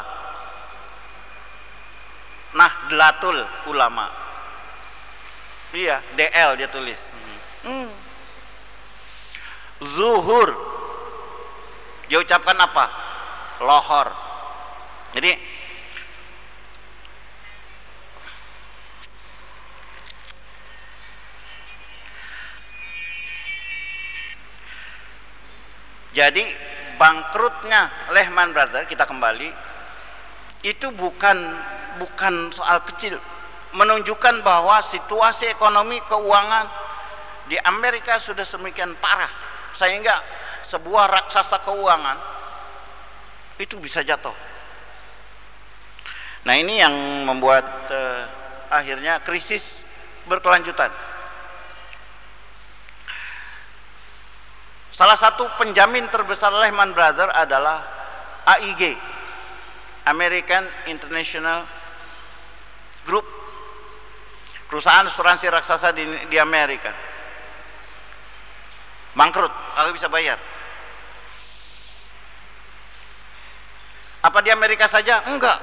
Nah delatul ulama. Iya DL dia tulis. Hmm. zuhur. Dia ucapkan apa? Lohor. Jadi jadi bangkrutnya Lehman Brothers kita kembali itu bukan bukan soal kecil menunjukkan bahwa situasi ekonomi keuangan di Amerika sudah semikian parah sehingga sebuah raksasa keuangan itu bisa jatuh. Nah ini yang membuat uh, akhirnya krisis berkelanjutan. Salah satu penjamin terbesar Lehman Brothers adalah AIG, American International Group, perusahaan asuransi raksasa di, di Amerika. Bangkrut, kalau bisa bayar. Apa di Amerika saja? Enggak.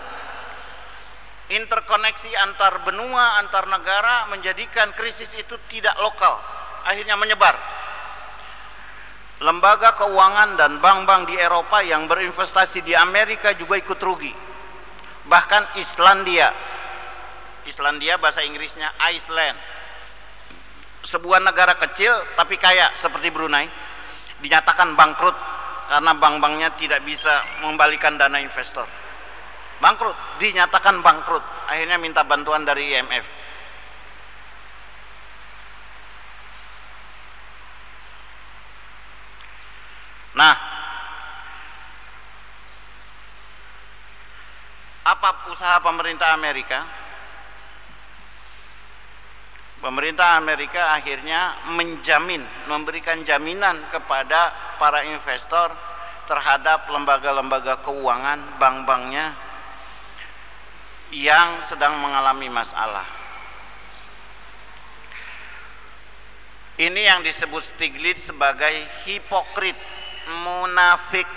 Interkoneksi antar benua, antar negara menjadikan krisis itu tidak lokal. Akhirnya menyebar lembaga keuangan dan bank-bank di Eropa yang berinvestasi di Amerika juga ikut rugi. Bahkan Islandia, Islandia bahasa Inggrisnya Iceland, sebuah negara kecil tapi kaya seperti Brunei, dinyatakan bangkrut karena bank-banknya tidak bisa mengembalikan dana investor. Bangkrut, dinyatakan bangkrut, akhirnya minta bantuan dari IMF Nah, apa usaha pemerintah Amerika? Pemerintah Amerika akhirnya menjamin, memberikan jaminan kepada para investor terhadap lembaga-lembaga keuangan, bank-banknya yang sedang mengalami masalah. Ini yang disebut Stiglitz sebagai hipokrit munafik.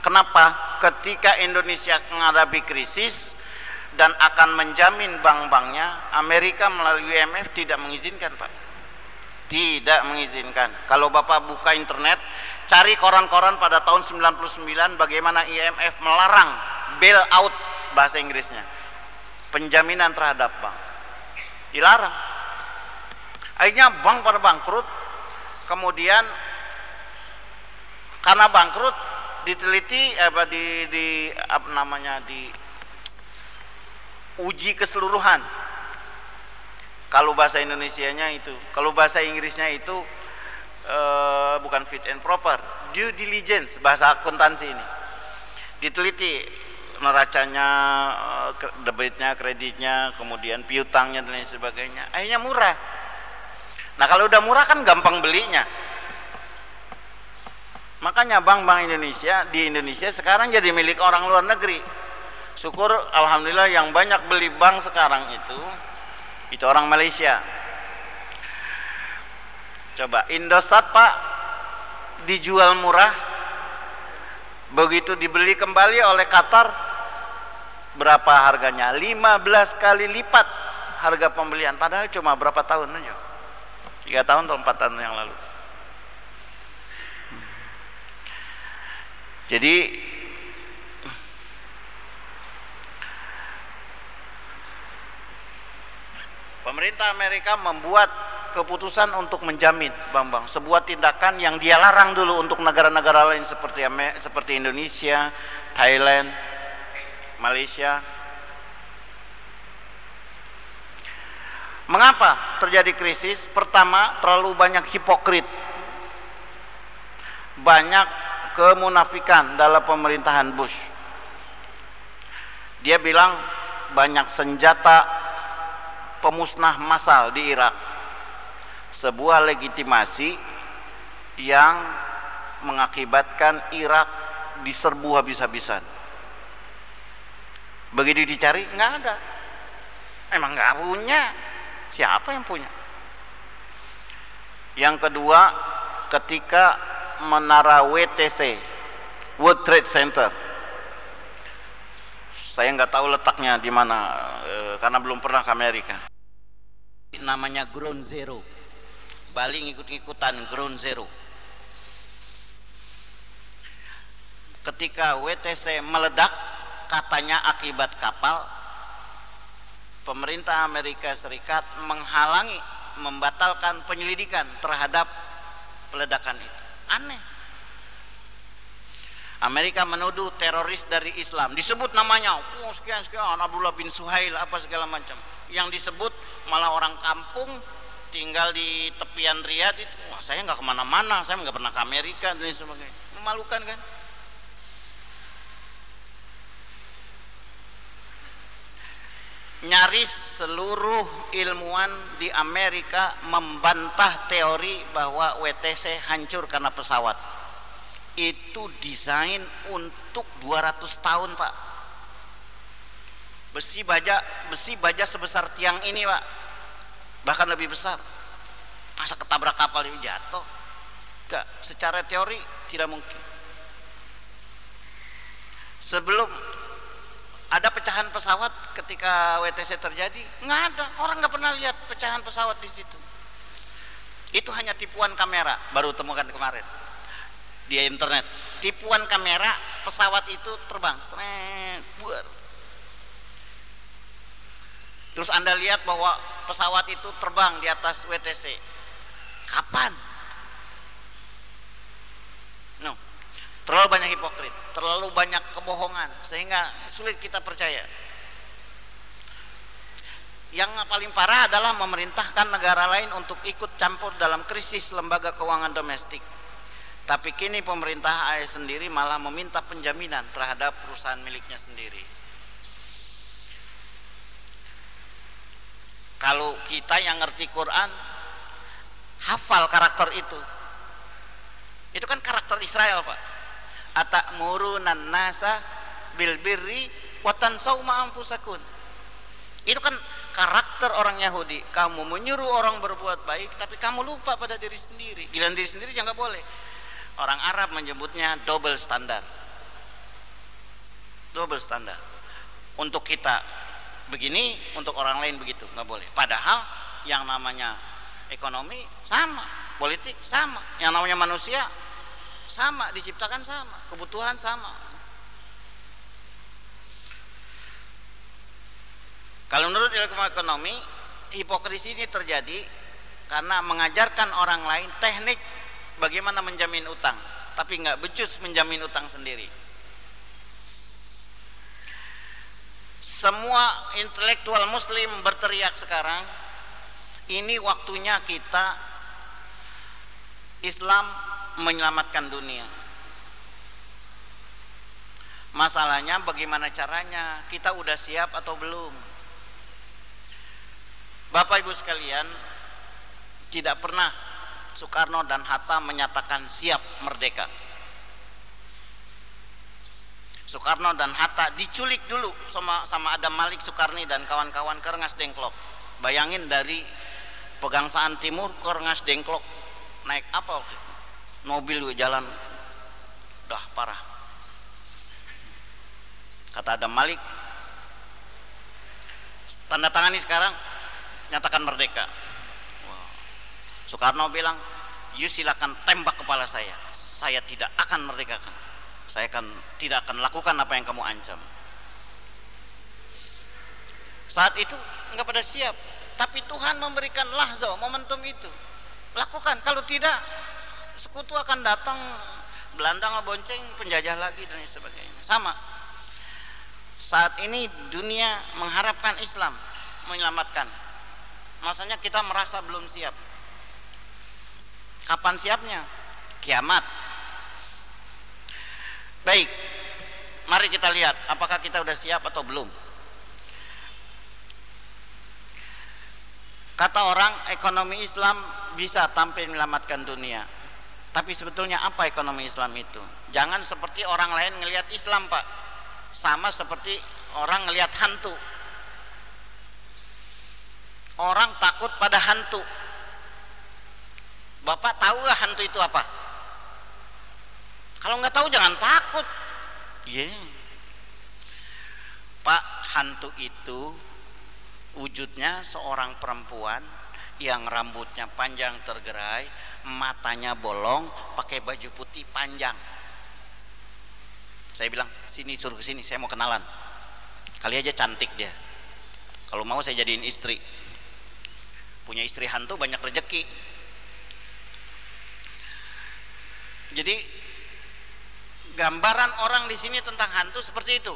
Kenapa? Ketika Indonesia menghadapi krisis dan akan menjamin bank-banknya, Amerika melalui IMF tidak mengizinkan, Pak. Tidak mengizinkan. Kalau Bapak buka internet, cari koran-koran pada tahun 99 bagaimana IMF melarang bail out bahasa Inggrisnya. Penjaminan terhadap bank. Dilarang. Akhirnya bank pada bangkrut, kemudian karena bangkrut diteliti apa di di apa namanya di uji keseluruhan. Kalau bahasa Indonesianya itu kalau bahasa Inggrisnya itu uh, bukan fit and proper due diligence bahasa akuntansi ini. Diteliti neracanya uh, debitnya kreditnya kemudian piutangnya dan lain sebagainya. Akhirnya murah. Nah kalau udah murah kan gampang belinya makanya bank-bank Indonesia di Indonesia sekarang jadi milik orang luar negeri. Syukur Alhamdulillah yang banyak beli bank sekarang itu itu orang Malaysia. Coba Indosat pak dijual murah begitu dibeli kembali oleh Qatar berapa harganya? 15 kali lipat harga pembelian padahal cuma berapa tahun aja? Tiga tahun atau empat tahun yang lalu Jadi pemerintah Amerika membuat keputusan untuk menjamin Bambang sebuah tindakan yang dia larang dulu untuk negara-negara lain seperti seperti Indonesia, Thailand, Malaysia. Mengapa terjadi krisis? Pertama, terlalu banyak hipokrit. Banyak kemunafikan dalam pemerintahan Bush. Dia bilang banyak senjata pemusnah massal di Irak. Sebuah legitimasi yang mengakibatkan Irak diserbu habis-habisan. Begitu dicari nggak ada. Emang nggak punya. Siapa yang punya? Yang kedua, ketika menara WTC World Trade Center. Saya nggak tahu letaknya di mana e, karena belum pernah ke Amerika. Namanya Ground Zero. Bali ngikut-ngikutan Ground Zero. Ketika WTC meledak katanya akibat kapal pemerintah Amerika Serikat menghalangi membatalkan penyelidikan terhadap peledakan itu Aneh. Amerika menuduh teroris dari Islam. Disebut namanya, oh sekian sekian Abdullah bin Suhail apa segala macam. Yang disebut malah orang kampung tinggal di tepian Riyadh itu. Wah, saya nggak ke mana-mana, saya nggak pernah ke Amerika dan sebagainya. Memalukan kan? Nyaris seluruh ilmuwan di Amerika membantah teori bahwa WTC hancur karena pesawat. Itu desain untuk 200 tahun pak. Besi baja besi baja sebesar tiang ini pak. Bahkan lebih besar. Masa ketabrak kapal ini jatuh? Gak, secara teori tidak mungkin. Sebelum ada pecahan pesawat ketika WTC terjadi? Nggak ada. Orang nggak pernah lihat pecahan pesawat di situ. Itu hanya tipuan kamera baru temukan kemarin. Di internet. Tipuan kamera pesawat itu terbang. Seret buar. Terus anda lihat bahwa pesawat itu terbang di atas WTC kapan terlalu banyak hipokrit terlalu banyak kebohongan sehingga sulit kita percaya. Yang paling parah adalah memerintahkan negara lain untuk ikut campur dalam krisis lembaga keuangan domestik. Tapi kini pemerintah AS sendiri malah meminta penjaminan terhadap perusahaan miliknya sendiri. Kalau kita yang ngerti Quran hafal karakter itu. Itu kan karakter Israel pak atakmurunan nasa bil birri wa tansawma anfusakun. Itu kan karakter orang Yahudi. Kamu menyuruh orang berbuat baik tapi kamu lupa pada diri sendiri. Giliran diri sendiri jangan boleh. Orang Arab menyebutnya double standar double standar untuk kita begini untuk orang lain begitu nggak boleh. Padahal yang namanya ekonomi sama politik sama. Yang namanya manusia sama diciptakan sama kebutuhan sama. Kalau menurut ilmu ekonomi hipokrisi ini terjadi karena mengajarkan orang lain teknik bagaimana menjamin utang tapi nggak becus menjamin utang sendiri. Semua intelektual muslim berteriak sekarang ini waktunya kita Islam menyelamatkan dunia masalahnya bagaimana caranya kita udah siap atau belum Bapak Ibu sekalian tidak pernah Soekarno dan Hatta menyatakan siap merdeka Soekarno dan Hatta diculik dulu sama sama Adam Malik Soekarni dan kawan-kawan ke Rengas Dengklok. Bayangin dari Pegangsaan Timur ke Rengas Dengklok naik apa waktu itu? Mobil jalan dah parah. Kata Adam Malik tanda tangani sekarang nyatakan merdeka. Soekarno bilang, "You silakan tembak kepala saya. Saya tidak akan merdekakan." saya akan tidak akan lakukan apa yang kamu ancam saat itu nggak pada siap tapi Tuhan memberikan lahzo momentum itu lakukan kalau tidak sekutu akan datang Belanda ngebonceng penjajah lagi dan sebagainya. Sama. Saat ini dunia mengharapkan Islam menyelamatkan. Masanya kita merasa belum siap. Kapan siapnya? Kiamat. Baik, mari kita lihat apakah kita sudah siap atau belum. Kata orang ekonomi Islam bisa tampil menyelamatkan dunia. Tapi sebetulnya apa ekonomi Islam itu? Jangan seperti orang lain ngelihat Islam, Pak. Sama seperti orang ngelihat hantu. Orang takut pada hantu. Bapak tahu gak hantu itu apa? Kalau nggak tahu jangan takut. Iya. Yeah. Pak hantu itu wujudnya seorang perempuan yang rambutnya panjang tergerai, matanya bolong, pakai baju putih panjang. Saya bilang, sini suruh ke sini, saya mau kenalan. Kali aja cantik dia. Kalau mau saya jadiin istri. Punya istri hantu banyak rezeki. Jadi gambaran orang di sini tentang hantu seperti itu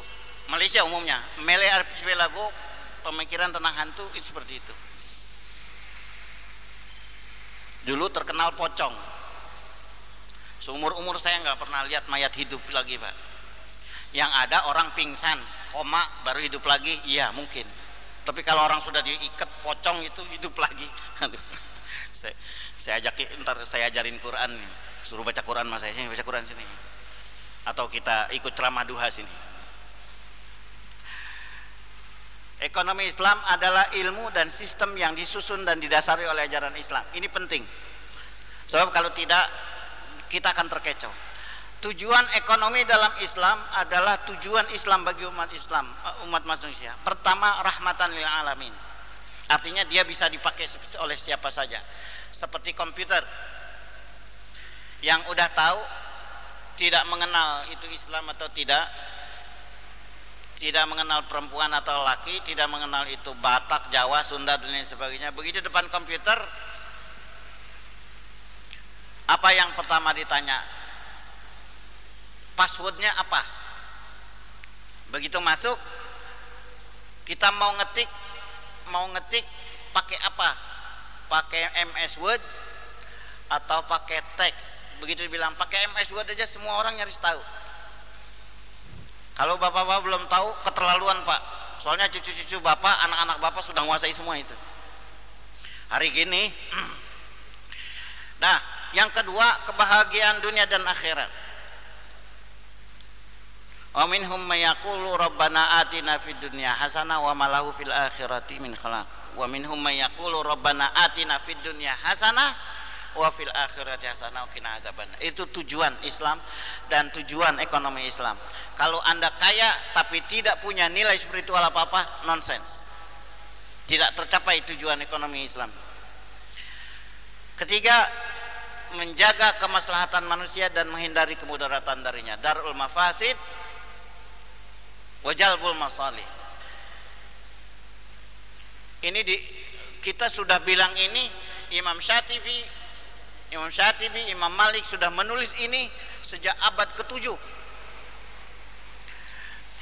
Malaysia umumnya Mele Archipelago pemikiran tentang hantu itu seperti itu dulu terkenal pocong. Seumur umur saya nggak pernah lihat mayat hidup lagi pak. Yang ada orang pingsan koma baru hidup lagi iya mungkin. Tapi kalau orang sudah diikat pocong itu hidup lagi. Saya, saya ajak ntar saya ajarin Quran suruh baca Quran mas saya sini baca Quran sini. Atau kita ikut ceramah duha sini ekonomi Islam adalah ilmu dan sistem yang disusun dan didasari oleh ajaran Islam. Ini penting. Sebab kalau tidak kita akan terkecoh. Tujuan ekonomi dalam Islam adalah tujuan Islam bagi umat Islam umat manusia. Pertama rahmatan lil alamin. Artinya dia bisa dipakai oleh siapa saja. Seperti komputer. Yang udah tahu tidak mengenal itu Islam atau tidak tidak mengenal perempuan atau laki tidak mengenal itu Batak, Jawa, Sunda dan lain sebagainya. Begitu depan komputer apa yang pertama ditanya? Passwordnya apa? Begitu masuk kita mau ngetik mau ngetik pakai apa? Pakai MS Word atau pakai teks? Begitu dibilang pakai MS Word aja semua orang nyaris tahu kalau bapak-bapak belum tahu keterlaluan pak. Soalnya cucu-cucu bapak anak-anak bapak sudah menguasai semua itu. Hari gini nah yang kedua kebahagiaan dunia dan akhirat. Wa minhum mayaqulu rabbana atina fid dunya hasanah wa malahu fil akhirati min khalaq. Wa minhum mayaqulu rabbana atina fid dunya hasanah wa fil akhirati hasanah. Itu tujuan Islam dan tujuan ekonomi Islam. Kalau Anda kaya tapi tidak punya nilai spiritual apa-apa, nonsens. Tidak tercapai tujuan ekonomi Islam. Ketiga, menjaga kemaslahatan manusia dan menghindari kemudaratan darinya. Darul mafasid wajalbul masalih. Ini di kita sudah bilang ini Imam Syatifi Imam Syatibi, Imam Malik sudah menulis ini sejak abad ke-7.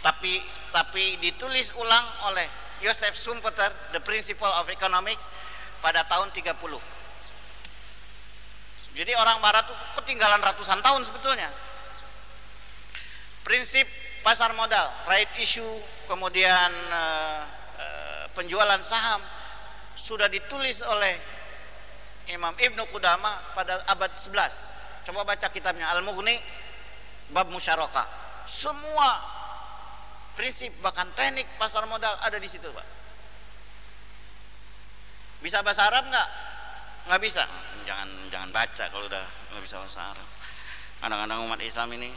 Tapi tapi ditulis ulang oleh Joseph Schumpeter, The Principle of Economics pada tahun 30. Jadi orang barat itu ketinggalan ratusan tahun sebetulnya. Prinsip pasar modal, right issue, kemudian uh, uh, penjualan saham sudah ditulis oleh Imam Ibnu Qudama pada abad 11. Coba baca kitabnya Al-Mughni bab musyarakah. Semua prinsip bahkan teknik pasar modal ada di situ, Pak. Bisa bahasa Arab nggak? Nggak bisa. Jangan jangan baca kalau udah nggak bisa bahasa Arab. Kadang-kadang umat Islam ini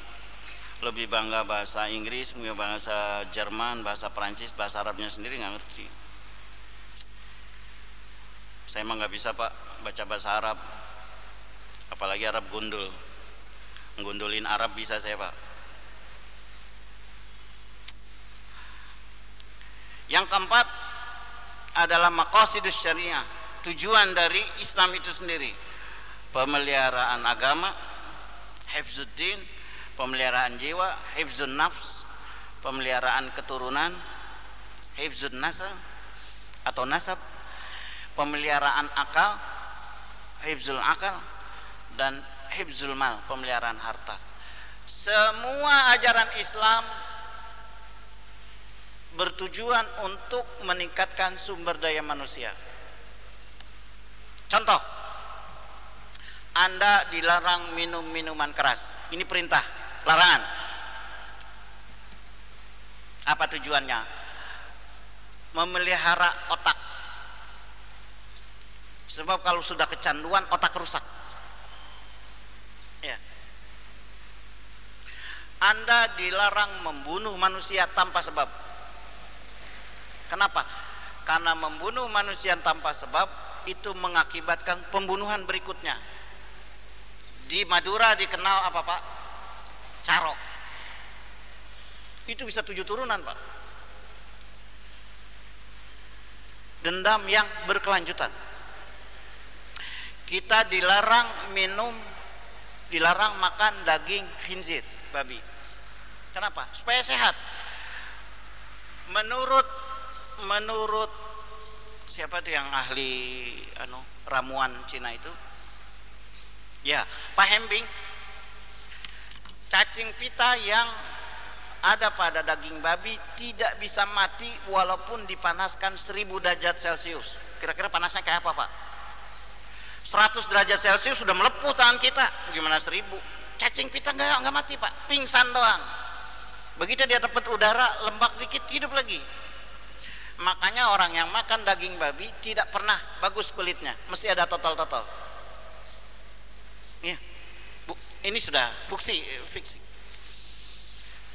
lebih bangga bahasa Inggris, bahasa Jerman, bahasa Perancis, bahasa Arabnya sendiri nggak ngerti saya emang nggak bisa pak baca bahasa Arab. Apalagi Arab gundul. Ngundulin Arab bisa saya pak. Yang keempat adalah makosidus syariah tujuan dari Islam itu sendiri. Pemeliharaan agama hifzuddin pemeliharaan jiwa hifzun nafs pemeliharaan keturunan hifzun nasab atau nasab pemeliharaan akal hifzul akal dan hifzul mal pemeliharaan harta. Semua ajaran Islam bertujuan untuk meningkatkan sumber daya manusia. Contoh anda dilarang minum minuman keras. Ini perintah larangan. Apa tujuannya? Memelihara otak Sebab kalau sudah kecanduan otak rusak. Ya. Anda dilarang membunuh manusia tanpa sebab. Kenapa? Karena membunuh manusia tanpa sebab itu mengakibatkan pembunuhan berikutnya. Di Madura dikenal apa Pak? Carok. Itu bisa tujuh turunan Pak. Dendam yang berkelanjutan kita dilarang minum dilarang makan daging khinzir babi. Kenapa? Supaya sehat. Menurut menurut siapa tuh yang ahli anu ramuan Cina itu? Ya Pak Hembing. Cacing pita yang ada pada daging babi tidak bisa mati walaupun dipanaskan 1000 derajat celcius. Kira-kira panasnya kayak apa Pak 100 derajat celcius sudah melepuh tangan kita. Gimana seribu? Cacing pita nggak nggak mati pak. Pingsan doang. Begitu dia dapat udara lembak dikit hidup lagi. Makanya orang yang makan daging babi tidak pernah bagus kulitnya. Mesti ada totol-totol. Ya Bu, ini sudah fiksi fiksi.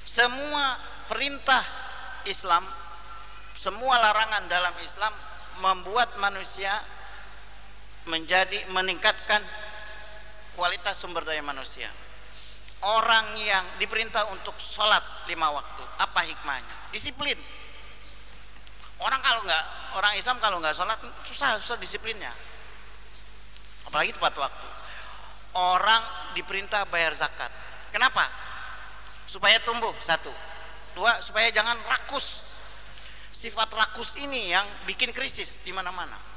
Semua perintah Islam semua larangan dalam Islam membuat manusia menjadi meningkatkan kualitas sumber daya manusia. Orang yang diperintah untuk sholat lima waktu apa hikmahnya? Disiplin. Orang kalau nggak orang Islam kalau nggak sholat susah susah disiplinnya. Apalagi tepat waktu. Orang diperintah bayar zakat. Kenapa? Supaya tumbuh satu. Dua supaya jangan rakus. Sifat rakus ini yang bikin krisis di mana-mana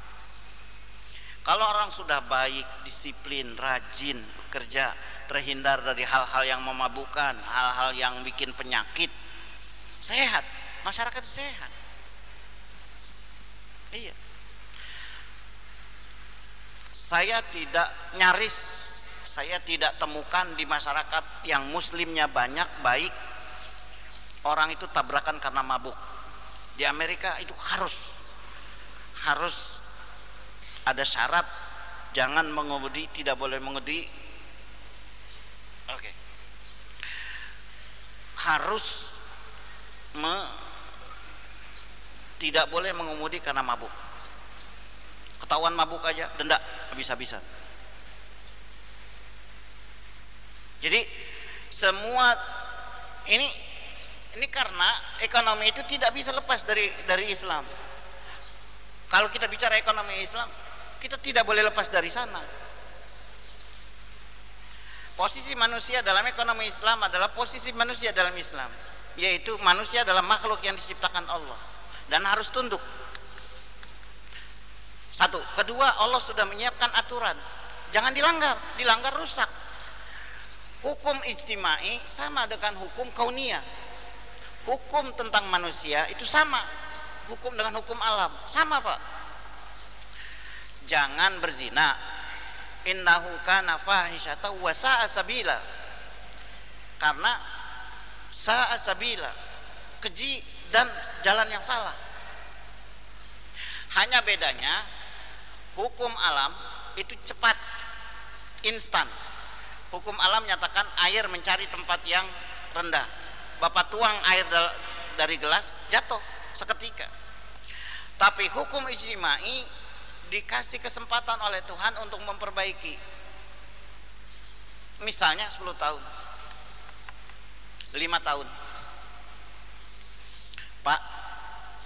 kalau orang sudah baik, disiplin, rajin, bekerja, terhindar dari hal-hal yang memabukkan, hal-hal yang bikin penyakit, sehat, masyarakat sehat. Iya. Saya tidak nyaris, saya tidak temukan di masyarakat yang muslimnya banyak, baik, orang itu tabrakan karena mabuk. Di Amerika itu harus harus ada syarat jangan mengemudi tidak boleh mengemudi oke. Okay. harus me, tidak boleh mengemudi karena mabuk. Ketahuan mabuk aja denda habis-habisan. Jadi semua ini ini karena ekonomi itu tidak bisa lepas dari dari Islam. Kalau kita bicara ekonomi Islam kita tidak boleh lepas dari sana. Posisi manusia dalam ekonomi Islam adalah posisi manusia dalam Islam yaitu manusia adalah makhluk yang diciptakan Allah dan harus tunduk. Satu. Kedua Allah sudah menyiapkan aturan. Jangan dilanggar. Dilanggar rusak. Hukum ijtimai sama dengan hukum kaunia hukum tentang manusia itu sama. Hukum dengan hukum alam. Sama pak jangan berzina. Innahu kana fahisyata wa sa'a sabila. Karena sa'a sabila keji dan jalan yang salah. Hanya bedanya hukum alam itu cepat instan. Hukum alam menyatakan air mencari tempat yang rendah. Bapak tuang air dari gelas jatuh seketika. Tapi hukum ijtimai dikasih kesempatan oleh Tuhan untuk memperbaiki. Misalnya 10 tahun. 5 tahun. Pak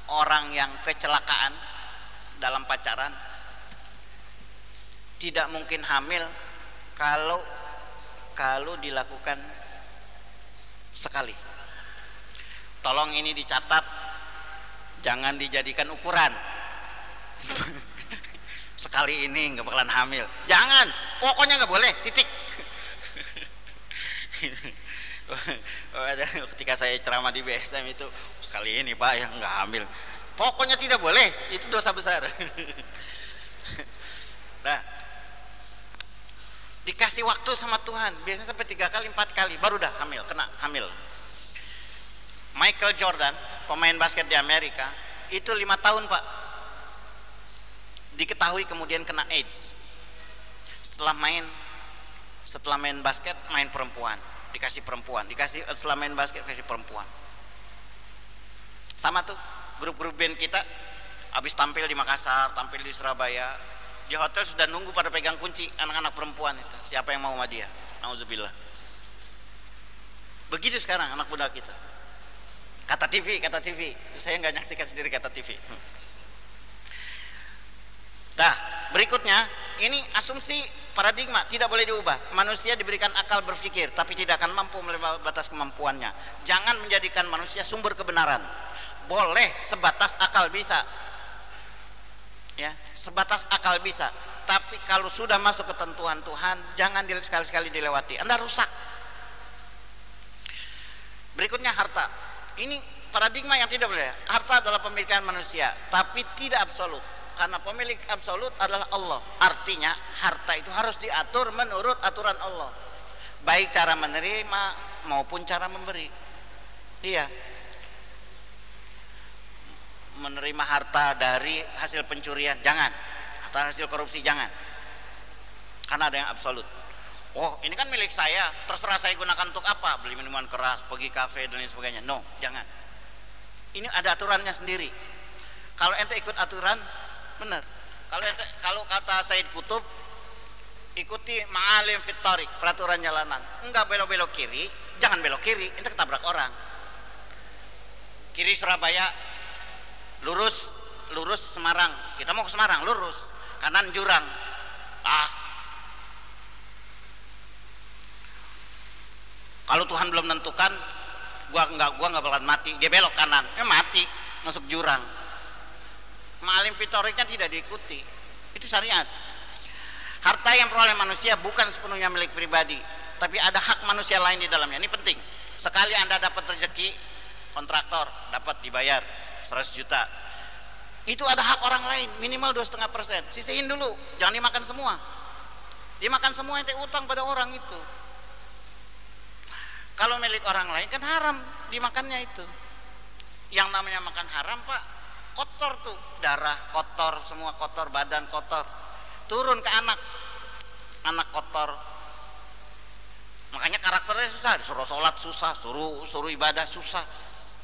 orang yang kecelakaan dalam pacaran tidak mungkin hamil kalau kalau dilakukan sekali. Tolong ini dicatat jangan dijadikan ukuran sekali ini nggak bakalan hamil. Jangan. Pokoknya nggak boleh. Titik. Ketika saya ceramah di BSM itu sekali ini pak yang nggak hamil. Pokoknya tidak boleh. Itu dosa besar. Nah dikasih waktu sama Tuhan. Biasanya sampai tiga kali empat kali baru dah hamil kena hamil. Michael Jordan pemain basket di Amerika itu lima tahun pak diketahui kemudian kena AIDS. Setelah main setelah main basket main perempuan. Dikasih perempuan. Dikasih setelah main basket kasih perempuan. Sama tuh grup-grup band kita habis tampil di Makassar tampil di Surabaya di hotel sudah nunggu pada pegang kunci anak-anak perempuan itu. Siapa yang mau sama dia? Nauzubillah. Begitu sekarang anak muda kita. Kata TV kata TV saya nggak nyaksikan sendiri kata TV Nah, berikutnya ini asumsi paradigma tidak boleh diubah. Manusia diberikan akal berpikir tapi tidak akan mampu melewati batas kemampuannya. Jangan menjadikan manusia sumber kebenaran. Boleh sebatas akal bisa. Ya, sebatas akal bisa. Tapi kalau sudah masuk ketentuan Tuhan, jangan sekali-sekali dilewati. Anda rusak. Berikutnya harta. Ini paradigma yang tidak boleh. Harta adalah pemilikan manusia, tapi tidak absolut karena pemilik absolut adalah Allah. Artinya harta itu harus diatur menurut aturan Allah. Baik cara menerima maupun cara memberi. Iya. Menerima harta dari hasil pencurian jangan. Atau hasil korupsi jangan. Karena ada yang absolut. Oh ini kan milik saya. Terserah saya gunakan untuk apa. Beli minuman keras pergi kafe dan lain sebagainya. No jangan. Ini ada aturannya sendiri. Kalau ente ikut aturan benar kalau kalau kata Said Kutub ikuti ma'alim fitorik peraturan jalanan. Enggak belok-belok kiri jangan belok kiri itu ketabrak orang. Kiri Surabaya lurus lurus Semarang. Kita mau ke Semarang lurus. Kanan jurang. Ah. Kalau Tuhan belum menentukan gua enggak gua enggak bakalan mati. Dia belok kanan ya mati masuk jurang Ma'alim fitoriknya tidak diikuti. Itu syariat. Harta yang peroleh manusia bukan sepenuhnya milik pribadi, tapi ada hak manusia lain di dalamnya. Ini penting. Sekali Anda dapat rezeki, kontraktor dapat dibayar 100 juta. Itu ada hak orang lain, minimal dua setengah persen. Sisihin dulu, jangan dimakan semua. Dimakan semua yang utang pada orang itu. Kalau milik orang lain kan haram dimakannya itu. Yang namanya makan haram, Pak, kotor tuh darah kotor semua kotor badan kotor. Turun ke anak. Anak kotor. Makanya karakternya susah disuruh sholat susah suruh suruh ibadah susah.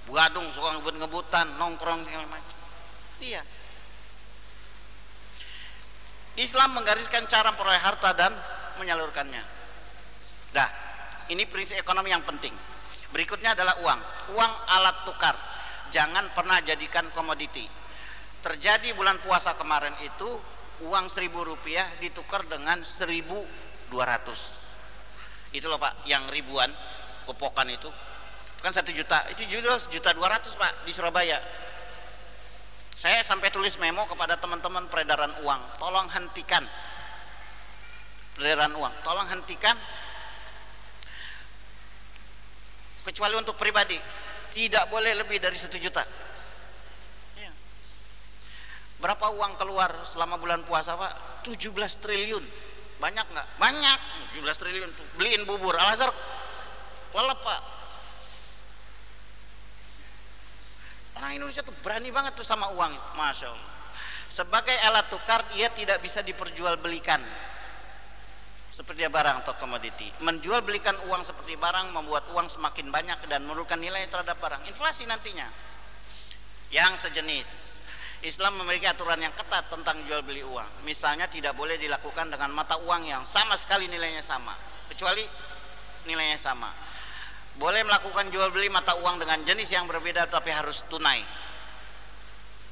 Buadung suka ngebut ngebutan nongkrong segala macam. Iya. Islam menggariskan cara memperoleh harta dan menyalurkannya. Dah ini prinsip ekonomi yang penting. Berikutnya adalah uang. Uang alat tukar jangan pernah jadikan komoditi. Terjadi bulan puasa kemarin itu uang seribu rupiah ditukar dengan seribu dua ratus. Itu loh pak yang ribuan kepokan itu. Kan satu juta. Itu jual sejuta dua ratus pak di Surabaya. Saya sampai tulis memo kepada teman-teman peredaran uang. Tolong hentikan. Peredaran uang. Tolong hentikan. Kecuali untuk pribadi tidak boleh lebih dari satu juta. Ya. berapa uang keluar selama bulan puasa pak? 17 triliun. Banyak nggak? Banyak. 17 triliun. Beliin bubur. Al azhar lelep pak. Orang Indonesia tuh berani banget tuh sama uang. Masya Allah. Sebagai alat tukar ia tidak bisa diperjualbelikan seperti barang atau komoditi. Menjual belikan uang seperti barang membuat uang semakin banyak dan menurunkan nilai terhadap barang. Inflasi nantinya. Yang sejenis. Islam memiliki aturan yang ketat tentang jual beli uang. Misalnya tidak boleh dilakukan dengan mata uang yang sama sekali nilainya sama, kecuali nilainya sama. Boleh melakukan jual beli mata uang dengan jenis yang berbeda tapi harus tunai.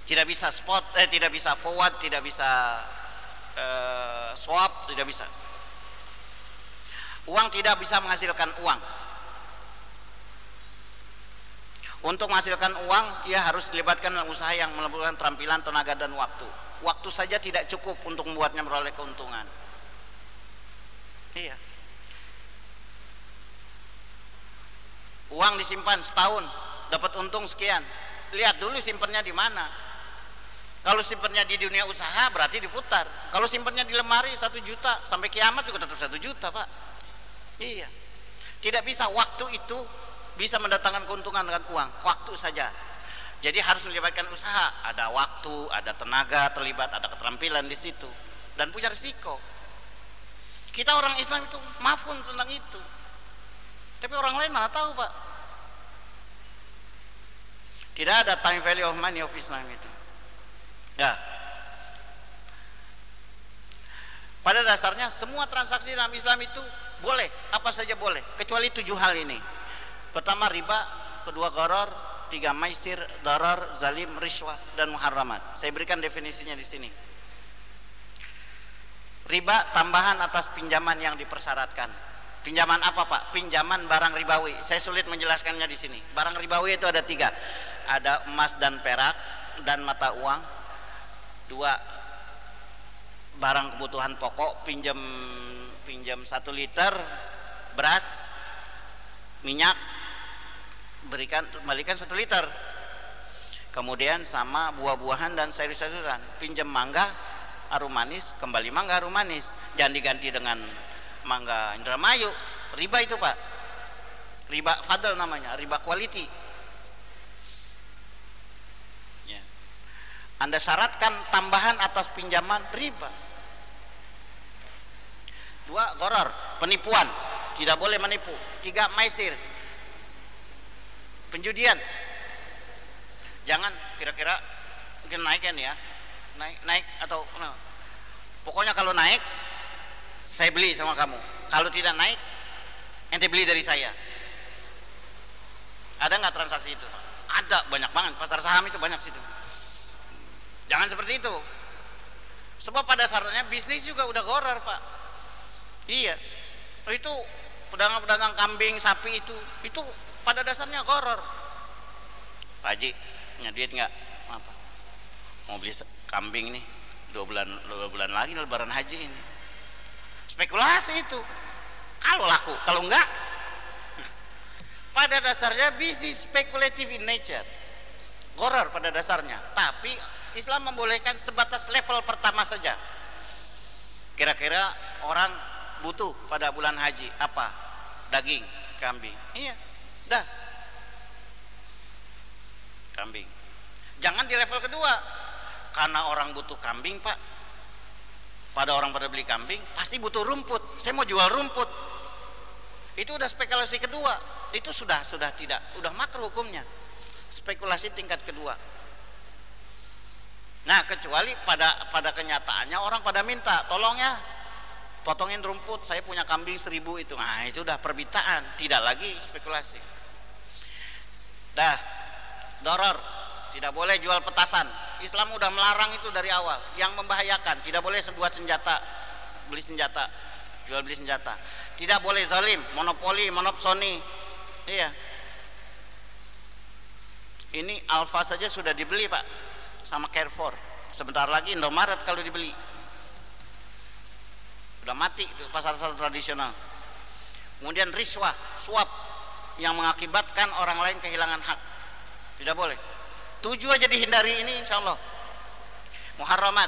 Tidak bisa spot, eh tidak bisa forward, tidak bisa eh, swap, tidak bisa uang tidak bisa menghasilkan uang. Untuk menghasilkan uang ia harus dilibatkan dalam usaha yang melibatkan keterampilan tenaga dan waktu. Waktu saja tidak cukup untuk membuatnya meroleh keuntungan. Iya. Uang disimpan setahun dapat untung sekian. Lihat dulu simpennya di mana. Kalau simpennya di dunia usaha berarti diputar. Kalau simpennya di lemari satu juta. Sampai kiamat juga tetap satu juta pak Iya. Tidak bisa waktu itu bisa mendatangkan keuntungan dengan uang, waktu saja. Jadi harus melibatkan usaha, ada waktu, ada tenaga terlibat, ada keterampilan di situ dan punya risiko. Kita orang Islam itu mafun tentang itu. Tapi orang lain mana tahu, Pak? Tidak ada time value of money of Islam itu. Ya. Pada dasarnya semua transaksi dalam Islam itu boleh apa saja boleh kecuali tujuh hal ini. Pertama riba kedua goror tiga maisir darar zalim riswah dan muharramat. Saya berikan definisinya di sini. Riba tambahan atas pinjaman yang dipersyaratkan. Pinjaman apa pak? Pinjaman barang ribawi. Saya sulit menjelaskannya di sini. Barang ribawi itu ada tiga. Ada emas dan perak dan mata uang. Dua barang kebutuhan pokok pinjam pinjam satu liter beras minyak berikan kembalikan satu liter. Kemudian sama buah-buahan dan sayur-sayuran. Pinjam mangga arum manis kembali mangga arum manis. Jangan diganti dengan mangga Indramayu. Riba itu pak. Riba fadl namanya riba quality. Ya. anda syaratkan tambahan atas pinjaman riba dua goror penipuan. Tidak boleh menipu. Tiga maisir. Penjudian. Jangan kira-kira mungkin naik kan ya? Naik naik atau no. pokoknya kalau naik saya beli sama kamu. Kalau tidak naik ente beli dari saya. Ada nggak transaksi itu? Ada banyak banget. Pasar saham itu banyak situ. Jangan seperti itu. Sebab pada dasarnya bisnis juga udah goror pak iya. Itu pedagang-pedagang kambing sapi itu itu pada dasarnya koror Pak Haji punya duit nggak? Apa mau beli kambing nih dua bulan dua bulan lagi lebaran haji ini. Spekulasi itu. Kalau laku kalau enggak pada dasarnya bisnis spekulatif in nature. Goror pada dasarnya. Tapi Islam membolehkan sebatas level pertama saja. Kira-kira orang butuh pada bulan haji. Apa? Daging kambing. Iya dah. Kambing. Jangan di level kedua. Karena orang butuh kambing pak. Pada orang pada beli kambing pasti butuh rumput. Saya mau jual rumput. Itu udah spekulasi kedua. Itu sudah sudah tidak. Udah makro hukumnya. Spekulasi tingkat kedua. Nah kecuali pada pada kenyataannya orang pada minta tolong ya potongin rumput saya punya kambing seribu itu. Nah itu udah permintaan tidak lagi spekulasi. Dah doror tidak boleh jual petasan. Islam udah melarang itu dari awal. Yang membahayakan tidak boleh sebuah senjata beli senjata jual beli senjata. Tidak boleh zalim monopoli monopsoni iya. Ini Alfa saja sudah dibeli pak sama Carrefour. Sebentar lagi Indomaret kalau dibeli sudah mati itu pasar-pasar tradisional. Kemudian riswah suap yang mengakibatkan orang lain kehilangan hak. Tidak boleh. Tujuh aja dihindari ini insya Allah. Muharramat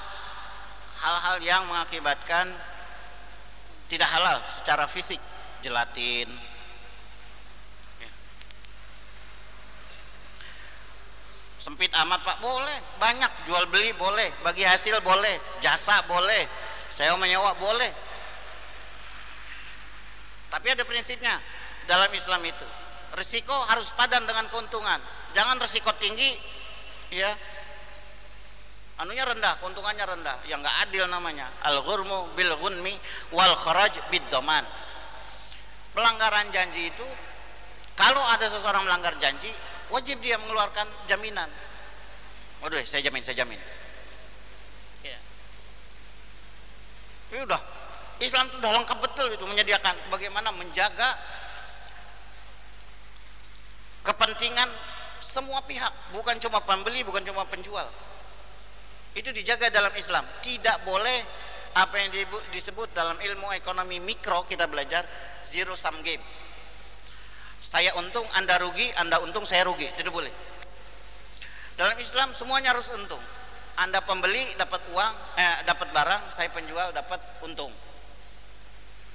hal-hal yang mengakibatkan tidak halal secara fisik. Gelatin ya. sempit amat pak. Boleh. Banyak. Jual beli boleh. Bagi hasil boleh. Jasa boleh. Saya menyewa boleh tapi ada prinsipnya dalam Islam itu risiko harus padan dengan keuntungan. Jangan risiko tinggi ya. Anunya rendah keuntungannya rendah. Yang nggak adil namanya. Al ghurmu bil ghunmi wal kharaj bid doman pelanggaran janji itu kalau ada seseorang melanggar janji wajib dia mengeluarkan jaminan. Waduh saya jamin saya jamin. Ya. ini udah Islam itu sudah lengkap betul itu menyediakan bagaimana menjaga kepentingan semua pihak bukan cuma pembeli bukan cuma penjual. Itu dijaga dalam Islam. Tidak boleh apa yang disebut dalam ilmu ekonomi mikro kita belajar zero sum game. Saya untung anda rugi anda untung saya rugi. Tidak boleh. Dalam Islam semuanya harus untung. Anda pembeli dapat uang eh, dapat barang saya penjual dapat untung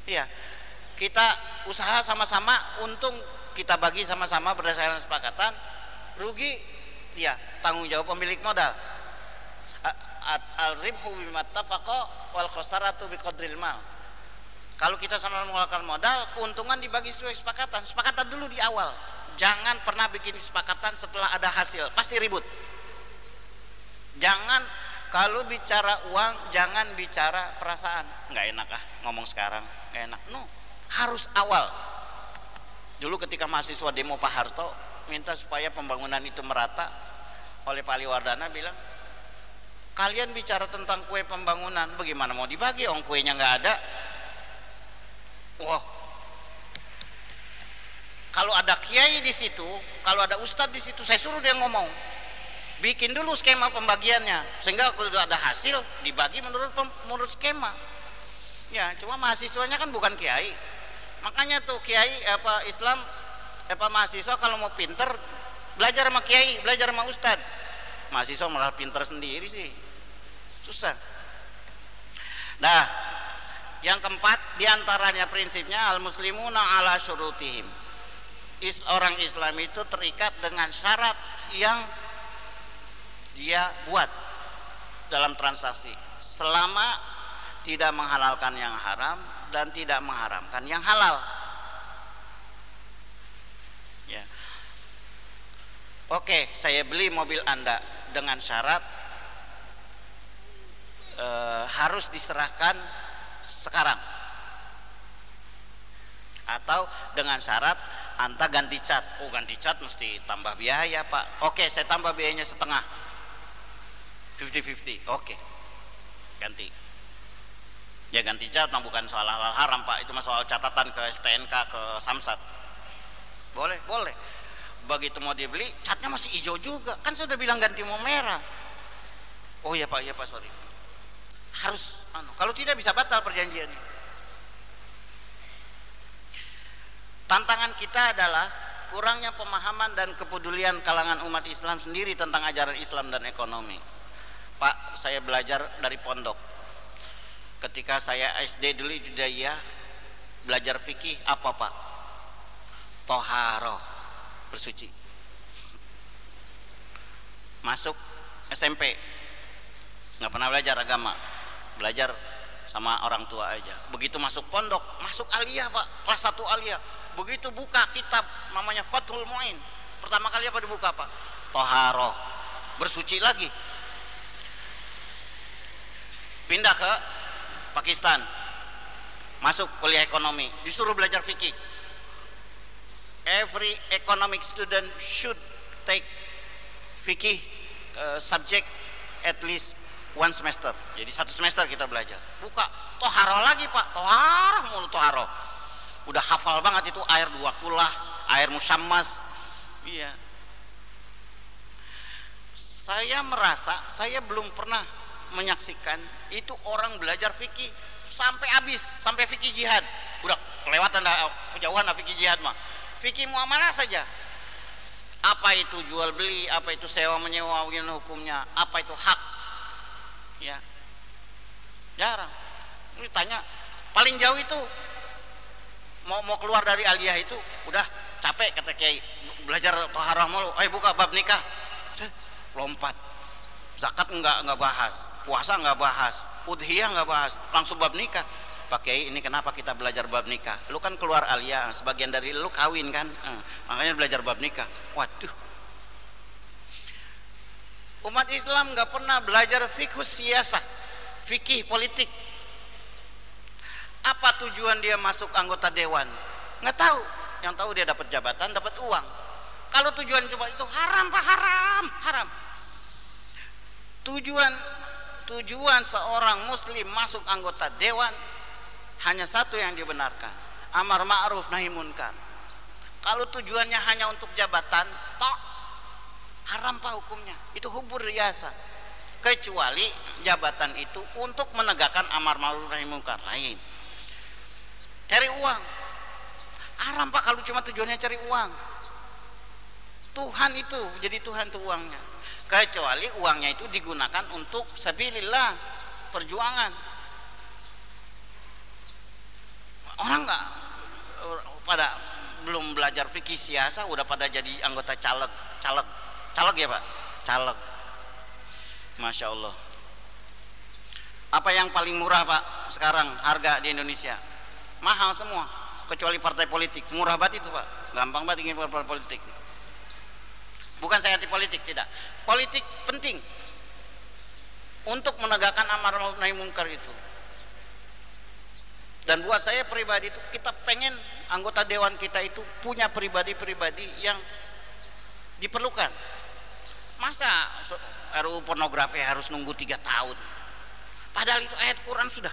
iya. Kita usaha sama-sama untung kita bagi sama-sama berdasarkan kesepakatan. Rugi ya tanggung jawab pemilik modal. Al ribhu bimattafaqa wal khosaratu biqadril mal. Kalau kita sama mengeluarkan modal keuntungan dibagi sesuai kesepakatan. Sepakatan dulu di awal. Jangan pernah bikin kesepakatan setelah ada hasil. Pasti ribut. Jangan kalau bicara uang jangan bicara perasaan. Nggak enak ah ngomong sekarang. Nggak enak. No harus awal. Dulu ketika mahasiswa demo Pak Harto minta supaya pembangunan itu merata oleh Pak Ali Wardana bilang kalian bicara tentang kue pembangunan bagaimana mau dibagi? Ong kuenya nggak ada. Wah. Kalau ada kiai di situ kalau ada ustadz di situ saya suruh dia ngomong bikin dulu skema pembagiannya sehingga kalau ada hasil dibagi menurut menurut skema. Ya cuma mahasiswanya kan bukan kiai. Makanya tuh kiai apa Islam apa mahasiswa kalau mau pinter belajar sama kiai belajar sama ustad mahasiswa malah pinter sendiri sih. Susah. Nah yang keempat di antaranya prinsipnya al muslimuna ala syurutihim. Is, orang Islam itu terikat dengan syarat yang dia buat dalam transaksi. Selama tidak menghalalkan yang haram dan tidak mengharamkan yang halal. Ya. Oke saya beli mobil anda dengan syarat e, harus diserahkan sekarang. Atau dengan syarat anta ganti cat. Oh ganti cat mesti tambah biaya pak. Oke saya tambah biayanya setengah 50-50 oke. Ganti. Ya ganti cat bukan soal hal, haram pak. Itu soal catatan ke STNK ke Samsat. Boleh boleh. Begitu mau dibeli catnya masih hijau juga. Kan sudah bilang ganti mau merah. Oh ya pak. Ya pak. Sorry. Harus anu kalau tidak bisa batal perjanjiannya. Tantangan kita adalah kurangnya pemahaman dan kepedulian kalangan umat Islam sendiri tentang ajaran Islam dan ekonomi Pak saya belajar dari pondok. Ketika saya SD dulu di Daya belajar fikih apa Pak? Toharo bersuci. Masuk SMP nggak pernah belajar agama belajar sama orang tua aja. Begitu masuk pondok masuk aliyah pak. Kelas 1 aliyah. Begitu buka kitab namanya Fathul Muin. Pertama kali apa dibuka pak? Toharo bersuci lagi pindah ke Pakistan. Masuk kuliah ekonomi. Disuruh belajar fikih. Every economic student should take fikih uh, subject at least one semester. Jadi satu semester kita belajar. Buka. Toharo lagi pak. Toharo mulu toharo. Udah hafal banget itu air dua kulah air musammas. Iya. Saya merasa saya belum pernah menyaksikan itu orang belajar fikih sampai habis sampai fikih jihad. Udah kelewatan dah kejauhan dah fikih jihad mah. Fikih muamalah saja. Apa itu jual beli apa itu sewa menyewa hukumnya apa itu hak? Ya. Jarang. Ini tanya paling jauh itu mau mau keluar dari aliyah itu udah capek kata kiai. Belajar toharah mulu. Ayo buka bab nikah. Lompat zakat enggak enggak bahas puasa enggak bahas udhiyah enggak bahas langsung bab nikah. Pakai ini kenapa kita belajar bab nikah? Lu kan keluar aliyah sebagian dari lu kawin kan? Eh, makanya belajar bab nikah. Waduh. Umat Islam nggak pernah belajar fikih siasah fikih politik. Apa tujuan dia masuk anggota dewan? Nggak tahu. Yang tahu dia dapat jabatan dapat uang. Kalau tujuan cuma itu haram pak haram haram tujuan tujuan seorang muslim masuk anggota dewan hanya satu yang dibenarkan amar ma'ruf nahi munkar. Kalau tujuannya hanya untuk jabatan tok haram pak hukumnya. Itu hubur riasa kecuali jabatan itu untuk menegakkan amar ma'ruf nahi munkar lain. Cari uang. Haram pak kalau cuma tujuannya cari uang Tuhan itu jadi Tuhan tuh uangnya. Kecuali uangnya itu digunakan untuk sabilillah perjuangan. Orang nggak pada belum belajar fikih siasa udah pada jadi anggota caleg caleg caleg ya pak? Caleg. Masya Allah. Apa yang paling murah pak sekarang harga di Indonesia? Mahal semua kecuali partai politik. Murah banget itu pak. Gampang banget ingin partai politik bukan saya anti politik tidak. Politik penting untuk menegakkan amar ma'ruf nahi munkar itu. Dan buat saya pribadi itu kita pengen anggota dewan kita itu punya pribadi-pribadi yang diperlukan. Masa RUU pornografi harus nunggu tiga tahun? Padahal itu ayat Quran sudah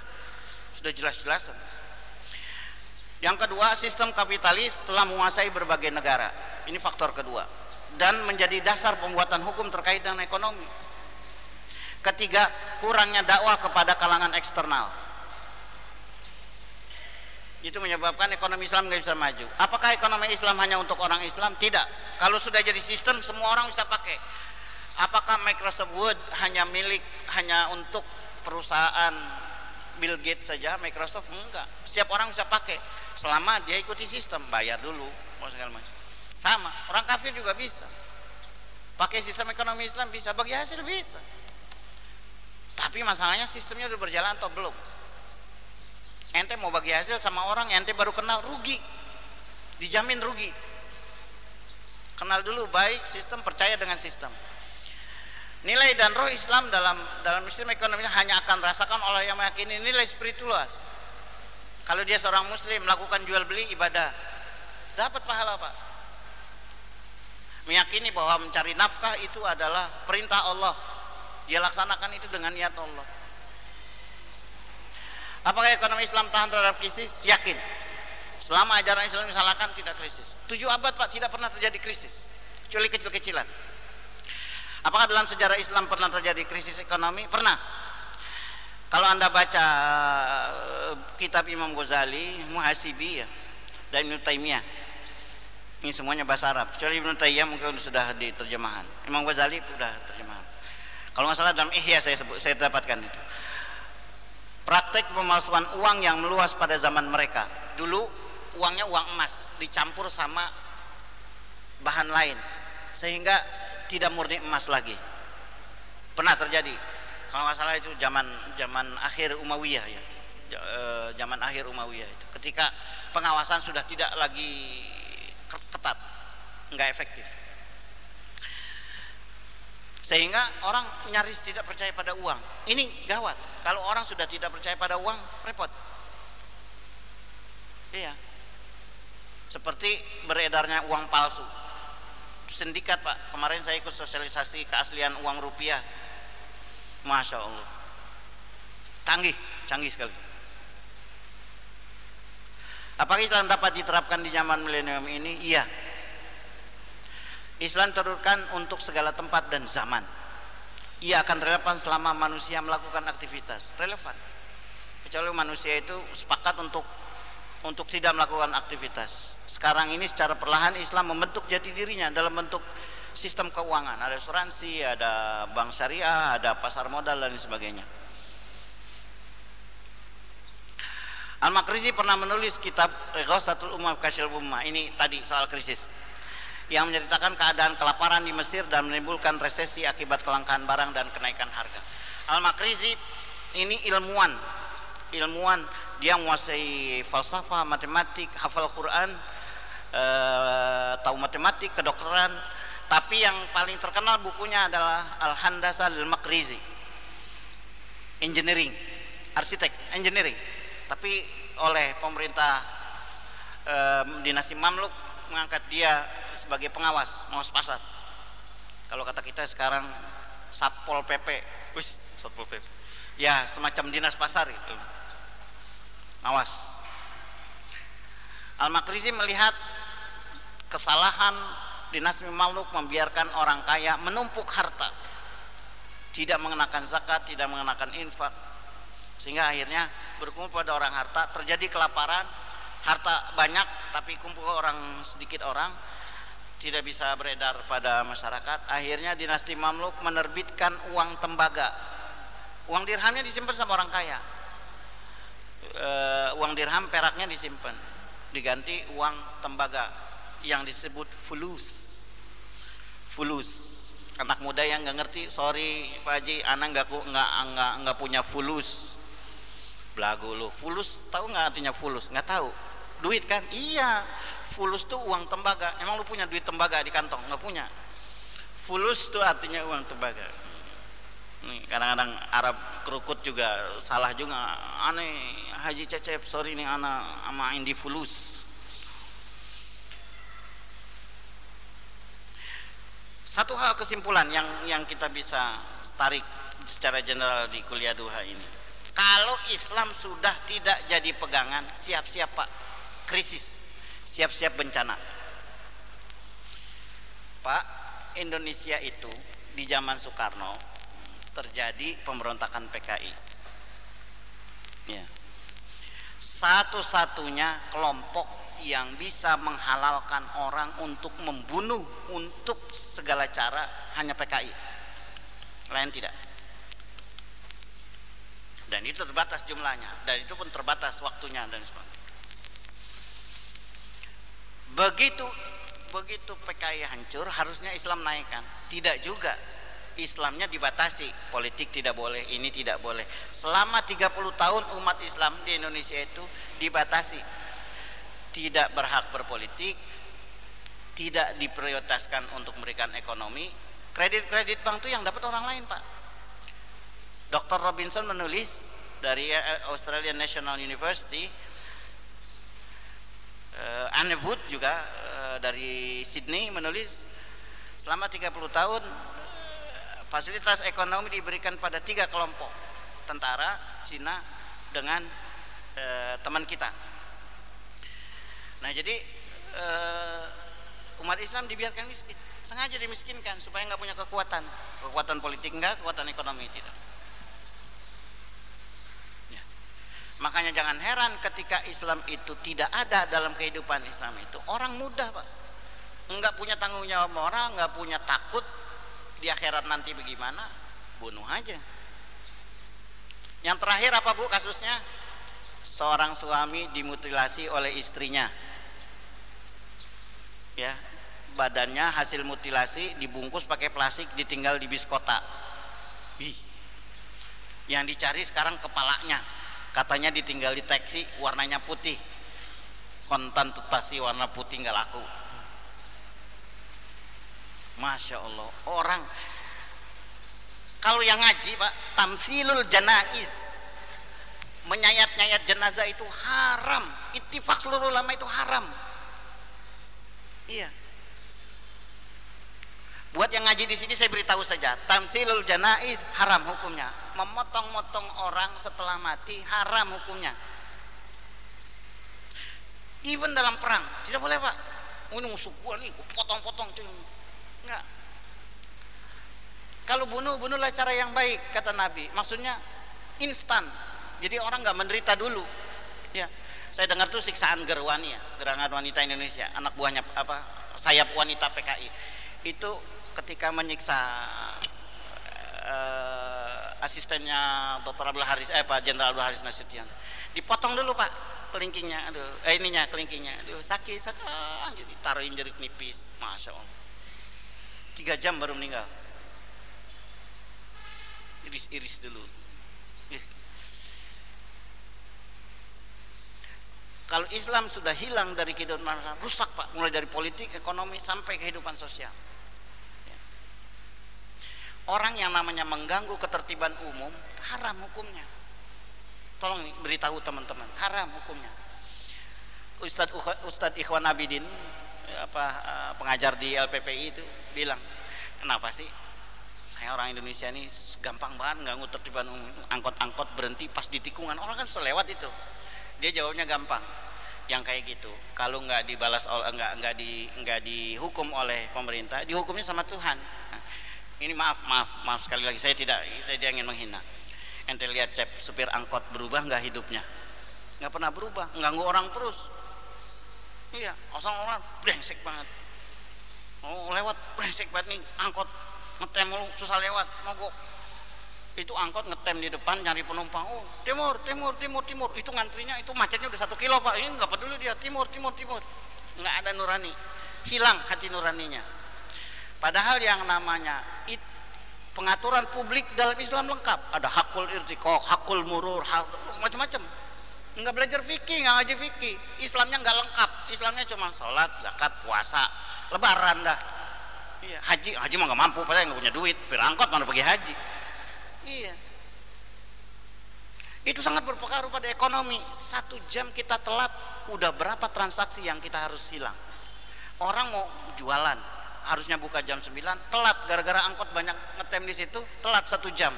sudah jelas-jelas yang kedua sistem kapitalis telah menguasai berbagai negara. Ini faktor kedua dan menjadi dasar pembuatan hukum terkait dengan ekonomi. Ketiga, kurangnya dakwah kepada kalangan eksternal. Itu menyebabkan ekonomi Islam nggak bisa maju. Apakah ekonomi Islam hanya untuk orang Islam? Tidak. Kalau sudah jadi sistem, semua orang bisa pakai. Apakah Microsoft Word hanya milik hanya untuk perusahaan Bill Gates saja? Microsoft enggak. Setiap orang bisa pakai selama dia ikuti sistem, bayar dulu, mau segala macam sama orang kafir juga bisa. Pakai sistem ekonomi Islam bisa bagi hasil bisa. Tapi masalahnya sistemnya udah berjalan atau belum? Ente mau bagi hasil sama orang ente baru kenal rugi. Dijamin rugi. Kenal dulu baik sistem percaya dengan sistem. Nilai dan roh Islam dalam dalam sistem ekonomi hanya akan rasakan oleh yang meyakini nilai spiritual kalau dia seorang muslim melakukan jual beli ibadah dapat pahala pak meyakini bahwa mencari nafkah itu adalah perintah Allah. Dia laksanakan itu dengan niat Allah. Apakah ekonomi Islam tahan terhadap krisis? yakin. Selama ajaran Islam disalahkan tidak krisis. Tujuh abad pak tidak pernah terjadi krisis. Kecuali kecil-kecilan. Apakah dalam sejarah Islam pernah terjadi krisis ekonomi? pernah. Kalau anda baca eh, kitab Imam Ghazali Muhasibi ya dan Ibn ini semuanya bahasa Arab. Kecuali Ibnu Tayyib mungkin sudah diterjemahan. Imam Ghazali sudah terjemahan. Kalau nggak salah dalam Ihya saya sebut, saya dapatkan itu. Praktek pemalsuan uang yang meluas pada zaman mereka. Dulu uangnya uang emas dicampur sama bahan lain. Sehingga tidak murni emas lagi. Pernah terjadi. Kalau nggak salah itu zaman zaman akhir Umayyah ya. Eh, zaman akhir Umayyah itu. Ketika pengawasan sudah tidak lagi ketat nggak efektif. Sehingga orang nyaris tidak percaya pada uang. Ini gawat. Kalau orang sudah tidak percaya pada uang repot. Iya. Seperti beredarnya uang palsu. Sindikat pak. Kemarin saya ikut sosialisasi keaslian uang rupiah. Masya Allah. Canggih canggih sekali Apakah Islam dapat diterapkan di zaman milenium ini? Iya. Islam turunkan untuk segala tempat dan zaman. Ia akan relevan selama manusia melakukan aktivitas. Relevan. Kecuali manusia itu sepakat untuk untuk tidak melakukan aktivitas. Sekarang ini secara perlahan Islam membentuk jati dirinya dalam bentuk sistem keuangan. Ada asuransi, ada bank syariah, ada pasar modal dan sebagainya. Al-Makrizi pernah menulis kitab Ghasatul Ummah Kasyil Ummah. Ini tadi soal krisis. Yang menceritakan keadaan kelaparan di Mesir dan menimbulkan resesi akibat kelangkaan barang dan kenaikan harga. Al-Makrizi ini ilmuwan. Ilmuwan dia menguasai falsafah, matematik, hafal Quran, eh, tahu matematik, kedokteran. Tapi yang paling terkenal bukunya adalah Al-Handasa Al-Makrizi. Engineering, arsitek, engineering tapi oleh pemerintah e, dinasti Mamluk mengangkat dia sebagai pengawas, pengawas pasar. Kalau kata kita sekarang Satpol PP, wis Satpol PP. Ya, semacam dinas pasar itu. Awas. Al-Makrizi melihat kesalahan dinasti Mamluk membiarkan orang kaya menumpuk harta. Tidak mengenakan zakat, tidak mengenakan infak, sehingga akhirnya berkumpul pada orang harta. Terjadi kelaparan harta banyak tapi kumpul orang sedikit orang tidak bisa beredar pada masyarakat. Akhirnya dinasti Mamluk menerbitkan uang tembaga. Uang dirhamnya disimpan sama orang kaya. E, uang dirham peraknya disimpan. Diganti uang tembaga yang disebut fulus. Fulus. Anak muda yang nggak ngerti sorry Pak Haji anak nggak nggak nggak punya fulus belagu lu. Fulus tahu nggak artinya fulus? Nggak tahu. Duit kan? Iya. Fulus tuh uang tembaga. Emang lu punya duit tembaga di kantong? Nggak punya. Fulus tuh artinya uang tembaga. Nih kadang-kadang Arab kerukut juga salah juga. Aneh Haji Cecep sorry nih anak sama Indi fulus. Satu hal kesimpulan yang yang kita bisa tarik secara general di kuliah duha ini kalau Islam sudah tidak jadi pegangan, siap-siap Pak, krisis, siap-siap bencana. Pak, Indonesia itu di zaman Soekarno terjadi pemberontakan PKI. Ya. Satu-satunya kelompok yang bisa menghalalkan orang untuk membunuh untuk segala cara hanya PKI. Lain tidak dan itu terbatas jumlahnya. Dan itu pun terbatas waktunya dan sebagainya. Begitu begitu PKI hancur harusnya Islam naikkan. Tidak juga. Islamnya dibatasi. Politik tidak boleh ini tidak boleh. Selama 30 tahun umat Islam di Indonesia itu dibatasi. Tidak berhak berpolitik tidak diprioritaskan untuk memberikan ekonomi. Kredit-kredit bank itu yang dapat orang lain pak Dr. Robinson menulis dari eh, Australian National University uh, Anne Wood juga uh, dari Sydney menulis selama 30 tahun fasilitas ekonomi diberikan pada tiga kelompok tentara Cina dengan uh, teman kita nah jadi uh, umat Islam dibiarkan miskin sengaja dimiskinkan supaya nggak punya kekuatan kekuatan politik enggak kekuatan ekonomi tidak Makanya jangan heran ketika Islam itu tidak ada dalam kehidupan Islam itu. Orang mudah pak. Enggak punya tanggung jawab moral, enggak punya takut di akhirat nanti bagaimana. Bunuh aja. Yang terakhir apa bu kasusnya? Seorang suami dimutilasi oleh istrinya. Ya, badannya hasil mutilasi dibungkus pakai plastik ditinggal di bis kota. Bih. Yang dicari sekarang kepalanya katanya ditinggal di taksi warnanya putih. Kontan tutasi warna putih nggak laku. Masya Allah orang. Kalau yang ngaji pak tamsilul janais menyayat-nyayat jenazah itu haram. Ittifak seluruh ulama itu haram. Iya Buat yang ngaji di sini saya beritahu saja, tamsilul janaiz haram hukumnya. Memotong-motong orang setelah mati haram hukumnya. even dalam perang tidak boleh pak. Oh, ini musuh gua nih potong-potong enggak. Kalau bunuh bunuhlah cara yang baik kata Nabi. Maksudnya instan. Jadi orang nggak menderita dulu. Ya. Saya dengar tuh siksaan gerwani ya gerangan wanita Indonesia anak buahnya apa sayap wanita PKI itu ketika menyiksa uh, asistennya Dr. Abdul Haris eh Pak Jenderal Abdul Haris Nasution. Dipotong dulu Pak kelingkingnya aduh eh ininya kelingkingnya. Aduh sakit sakit. Jadi taruhin jeruk nipis masya Allah. Tiga jam baru meninggal. Iris-iris dulu. Kalau Islam sudah hilang dari kehidupan masyarakat rusak pak. Mulai dari politik ekonomi sampai kehidupan sosial. Orang yang namanya mengganggu ketertiban umum haram hukumnya. Tolong beritahu teman-teman haram hukumnya. Ustadz Ustadz Ikhwan Abidin apa eh, pengajar di LPPI itu bilang kenapa sih? Saya orang Indonesia ini gampang banget ganggu tertiban umum. Angkot-angkot berhenti pas di tikungan. Orang kan sudah lewat itu. Dia jawabnya gampang. Yang kayak gitu kalau nggak dibalas nggak nggak di nggak dihukum oleh pemerintah dihukumnya sama Tuhan ini maaf maaf maaf sekali lagi. Saya tidak tidak ingin menghina. Ente lihat cep supir angkot berubah nggak hidupnya? Nggak pernah berubah. Ngganggu orang terus. Iya osong orang brengsek banget. Oh lewat brengsek banget nih. Angkot ngetem susah lewat. Mogok itu angkot ngetem di depan nyari penumpang. Oh timur timur timur timur. Itu ngantrinya itu macetnya udah satu kilo pak. Ini nggak peduli dia. Timur timur timur. Nggak ada nurani. Hilang hati nuraninya padahal yang namanya it, pengaturan publik dalam Islam lengkap. Ada hakul irtikok hakul murur macam-macam. Nggak belajar fikih nggak ngaji fikih. Islamnya nggak lengkap. Islamnya cuma sholat zakat puasa lebaran dah. Iya. Haji haji mah nggak mampu padahal nggak punya duit. Berangkot mana pergi haji? Iya. Itu sangat berpengaruh pada ekonomi. Satu jam kita telat, udah berapa transaksi yang kita harus hilang. Orang mau jualan, harusnya buka jam 9, telat gara-gara angkot banyak ngetem di situ, telat satu jam.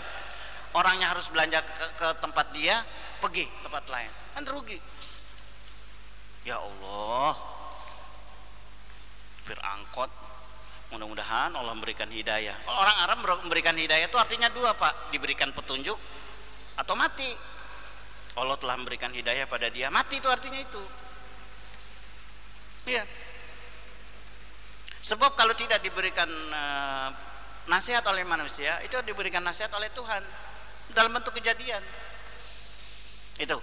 Orangnya harus belanja ke, ke tempat dia, pergi tempat lain. Kan rugi. Ya Allah, berangkot Mudah-mudahan Allah memberikan hidayah. Orang Arab memberikan hidayah itu artinya dua pak, diberikan petunjuk atau mati. Allah telah memberikan hidayah pada dia, mati itu artinya itu. Iya. Sebab kalau tidak diberikan uh, nasihat oleh manusia, itu diberikan nasihat oleh Tuhan dalam bentuk kejadian. Itu.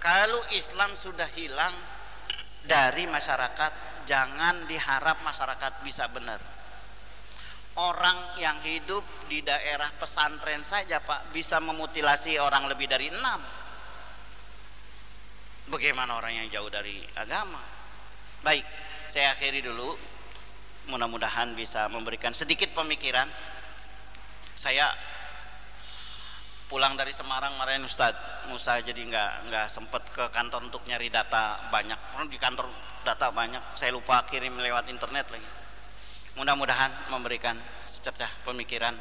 Kalau Islam sudah hilang dari masyarakat, jangan diharap masyarakat bisa benar orang yang hidup di daerah pesantren saja Pak bisa memutilasi orang lebih dari enam bagaimana orang yang jauh dari agama baik saya akhiri dulu mudah-mudahan bisa memberikan sedikit pemikiran. Saya pulang dari Semarang marahin Ustadz Musa jadi nggak nggak sempet ke kantor untuk nyari data banyak. Di kantor data banyak saya lupa kirim lewat internet lagi. Mudah-mudahan memberikan secerdah pemikiran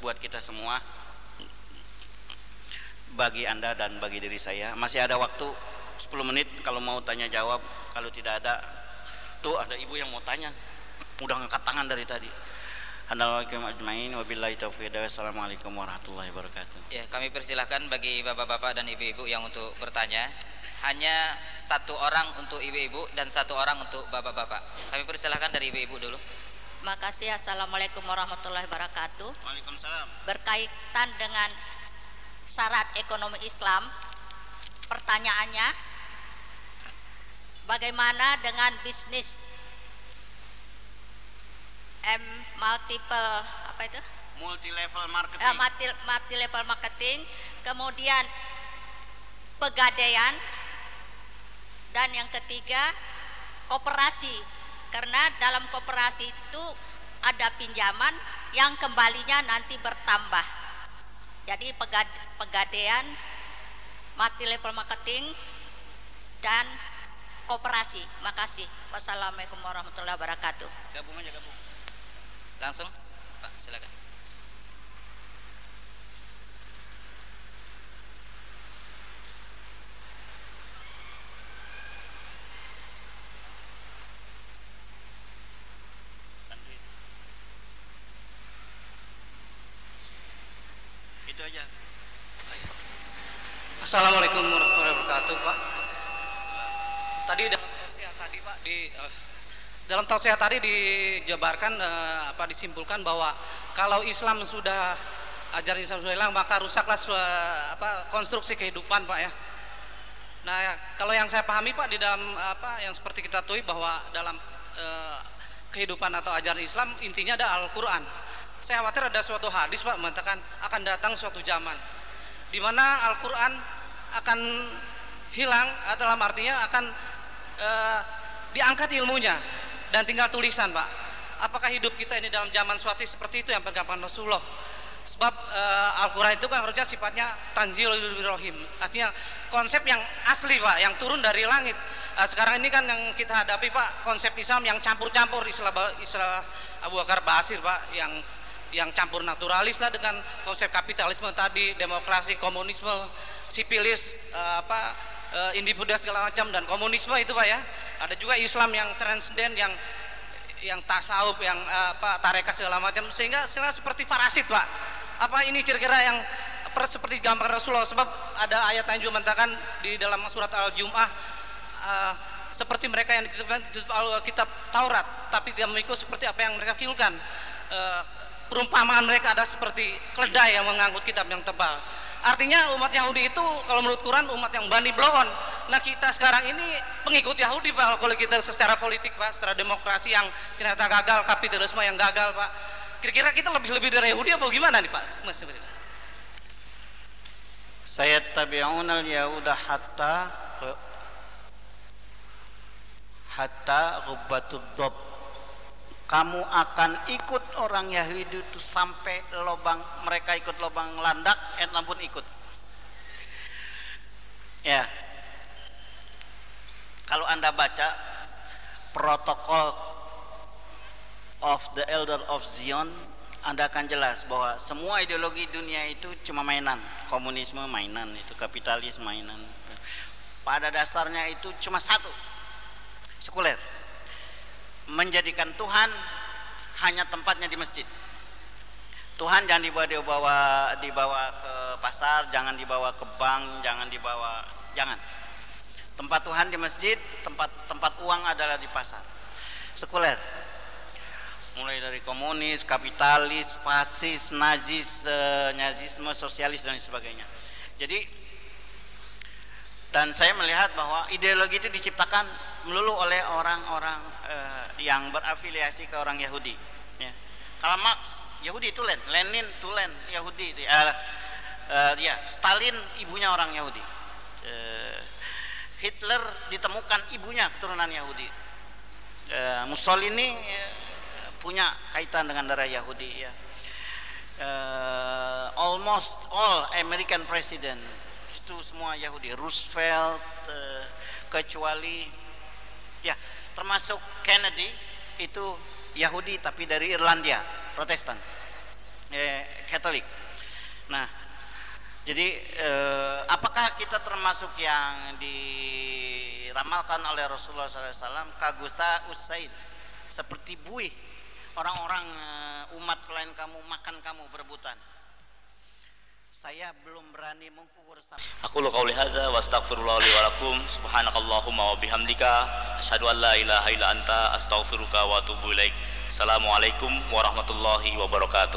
buat kita semua bagi anda dan bagi diri saya. Masih ada waktu 10 menit kalau mau tanya jawab. Kalau tidak ada tuh ada ibu yang mau tanya udah ngangkat tangan dari tadi Assalamualaikum warahmatullahi wabarakatuh. Ya, kami persilahkan bagi bapak-bapak dan ibu-ibu yang untuk bertanya. Hanya satu orang untuk ibu-ibu dan satu orang untuk bapak-bapak. Kami persilahkan dari ibu-ibu dulu. Makasih Assalamualaikum warahmatullahi wabarakatuh Waalaikumsalam Berkaitan dengan syarat ekonomi Islam Pertanyaannya Bagaimana dengan bisnis M multiple apa itu? Multi level marketing. Eh, multi, multi level marketing, kemudian pegadaian dan yang ketiga kooperasi karena dalam koperasi itu ada pinjaman yang kembalinya nanti bertambah. Jadi pegadaian mati level marketing dan kooperasi makasih. Wassalamualaikum warahmatullahi wabarakatuh. Gabung aja gabung langsung? Pak silakan. Itu aja. Assalamualaikum warahmatullahi wabarakatuh Pak. Tadi udah iya, tadi Pak di uh, dalam tausiah tadi dijabarkan eh, apa disimpulkan bahwa kalau Islam sudah ajaran Islam sudah hilang maka rusaklah apa konstruksi kehidupan, Pak ya. Nah, ya, kalau yang saya pahami Pak di dalam apa yang seperti kita tahu bahwa dalam eh, kehidupan atau ajaran Islam intinya ada Al-Qur'an. Saya khawatir ada suatu hadis Pak mengatakan akan datang suatu zaman di mana Al-Qur'an akan hilang atau dalam artinya akan eh, diangkat ilmunya dan tinggal tulisan, Pak. Apakah hidup kita ini dalam zaman suati seperti itu yang pengakuan Rasulullah? Sebab eh, Al-Quran itu kan harusnya sifatnya tanzilul rohim Artinya konsep yang asli Pak, yang turun dari langit Eh, Sekarang ini kan yang kita hadapi Pak, konsep Islam yang campur-campur Istilah, istilah Abu Bakar Basir Pak Yang yang campur naturalis lah dengan konsep kapitalisme tadi, demokrasi, komunisme, sipilis, eh, apa individual segala macam dan komunisme itu Pak ya. Ada juga Islam yang transenden yang yang tasawuf yang eh, apa tarekat segala macam. Sehingga sehingga seperti farasit pak. Apa ini kira-kira yang per- seperti gambar Rasulullah? Sebab ada ayat yang juga mengatakan di dalam surat al jum'ah eh, seperti mereka yang dikutipkan di kitab Taurat tapi tidak mengikut seperti apa yang mereka kiulkan. Eh, perumpamaan mereka ada seperti keledai yang mengangkut kitab yang tebal artinya umat Yahudi itu kalau menurut Quran umat yang bani bloon nah kita sekarang ini pengikut Yahudi pak. Kalau kita secara politik pak secara demokrasi yang ternyata gagal kapitalisme yang gagal pak. Kira-kira kita lebih-lebih dari Yahudi apa gimana nih pak? Mas, mas. saya tabi'unal yahuda hatta hatta ghubbatud dhab kamu akan ikut orang Yahudi itu sampai lobang mereka ikut lobang landak entah pun ikut. Ya. Kalau anda baca protokol of the elder of Zion anda akan jelas bahwa semua ideologi dunia itu cuma mainan. Komunisme mainan itu kapitalis mainan. Pada dasarnya itu cuma satu sekuler menjadikan Tuhan hanya tempatnya di masjid. Tuhan jangan dibawa dibawa dibawa ke pasar jangan dibawa ke bank jangan dibawa jangan. Tempat Tuhan di masjid tempat tempat uang adalah di pasar. Sekuler. Mulai dari komunis, kapitalis, fasis, nazis, eh, nazisme, sosialis dan sebagainya. Jadi dan saya melihat bahwa ideologi itu diciptakan melulu oleh orang-orang eh, yang berafiliasi ke orang Yahudi. Ya. Kalau Marx Yahudi itu Len, Lenin itu Len, Yahudi. itu. Eh, eh, ya, Stalin ibunya orang Yahudi. Eh, Hitler ditemukan ibunya keturunan Yahudi. Eh, Mussolini eh, punya kaitan dengan darah Yahudi ya. Uh, almost all American president itu semua Yahudi. Roosevelt uh, kecuali ya termasuk Kennedy itu Yahudi tapi dari Irlandia, Protestan, eh, Katolik. Nah, jadi eh, apakah kita termasuk yang diramalkan oleh Rasulullah SAW kagusa usaid seperti buih orang-orang eh, umat selain kamu makan kamu berebutan saya belum berani mengukur Aku lu qauli hadza wa astaghfirullah li wa lakum subhanakallahumma wa bihamdika asyhadu an la ilaha illa anta astaghfiruka wa atubu ilaik. Assalamualaikum warahmatullahi wabarakatuh.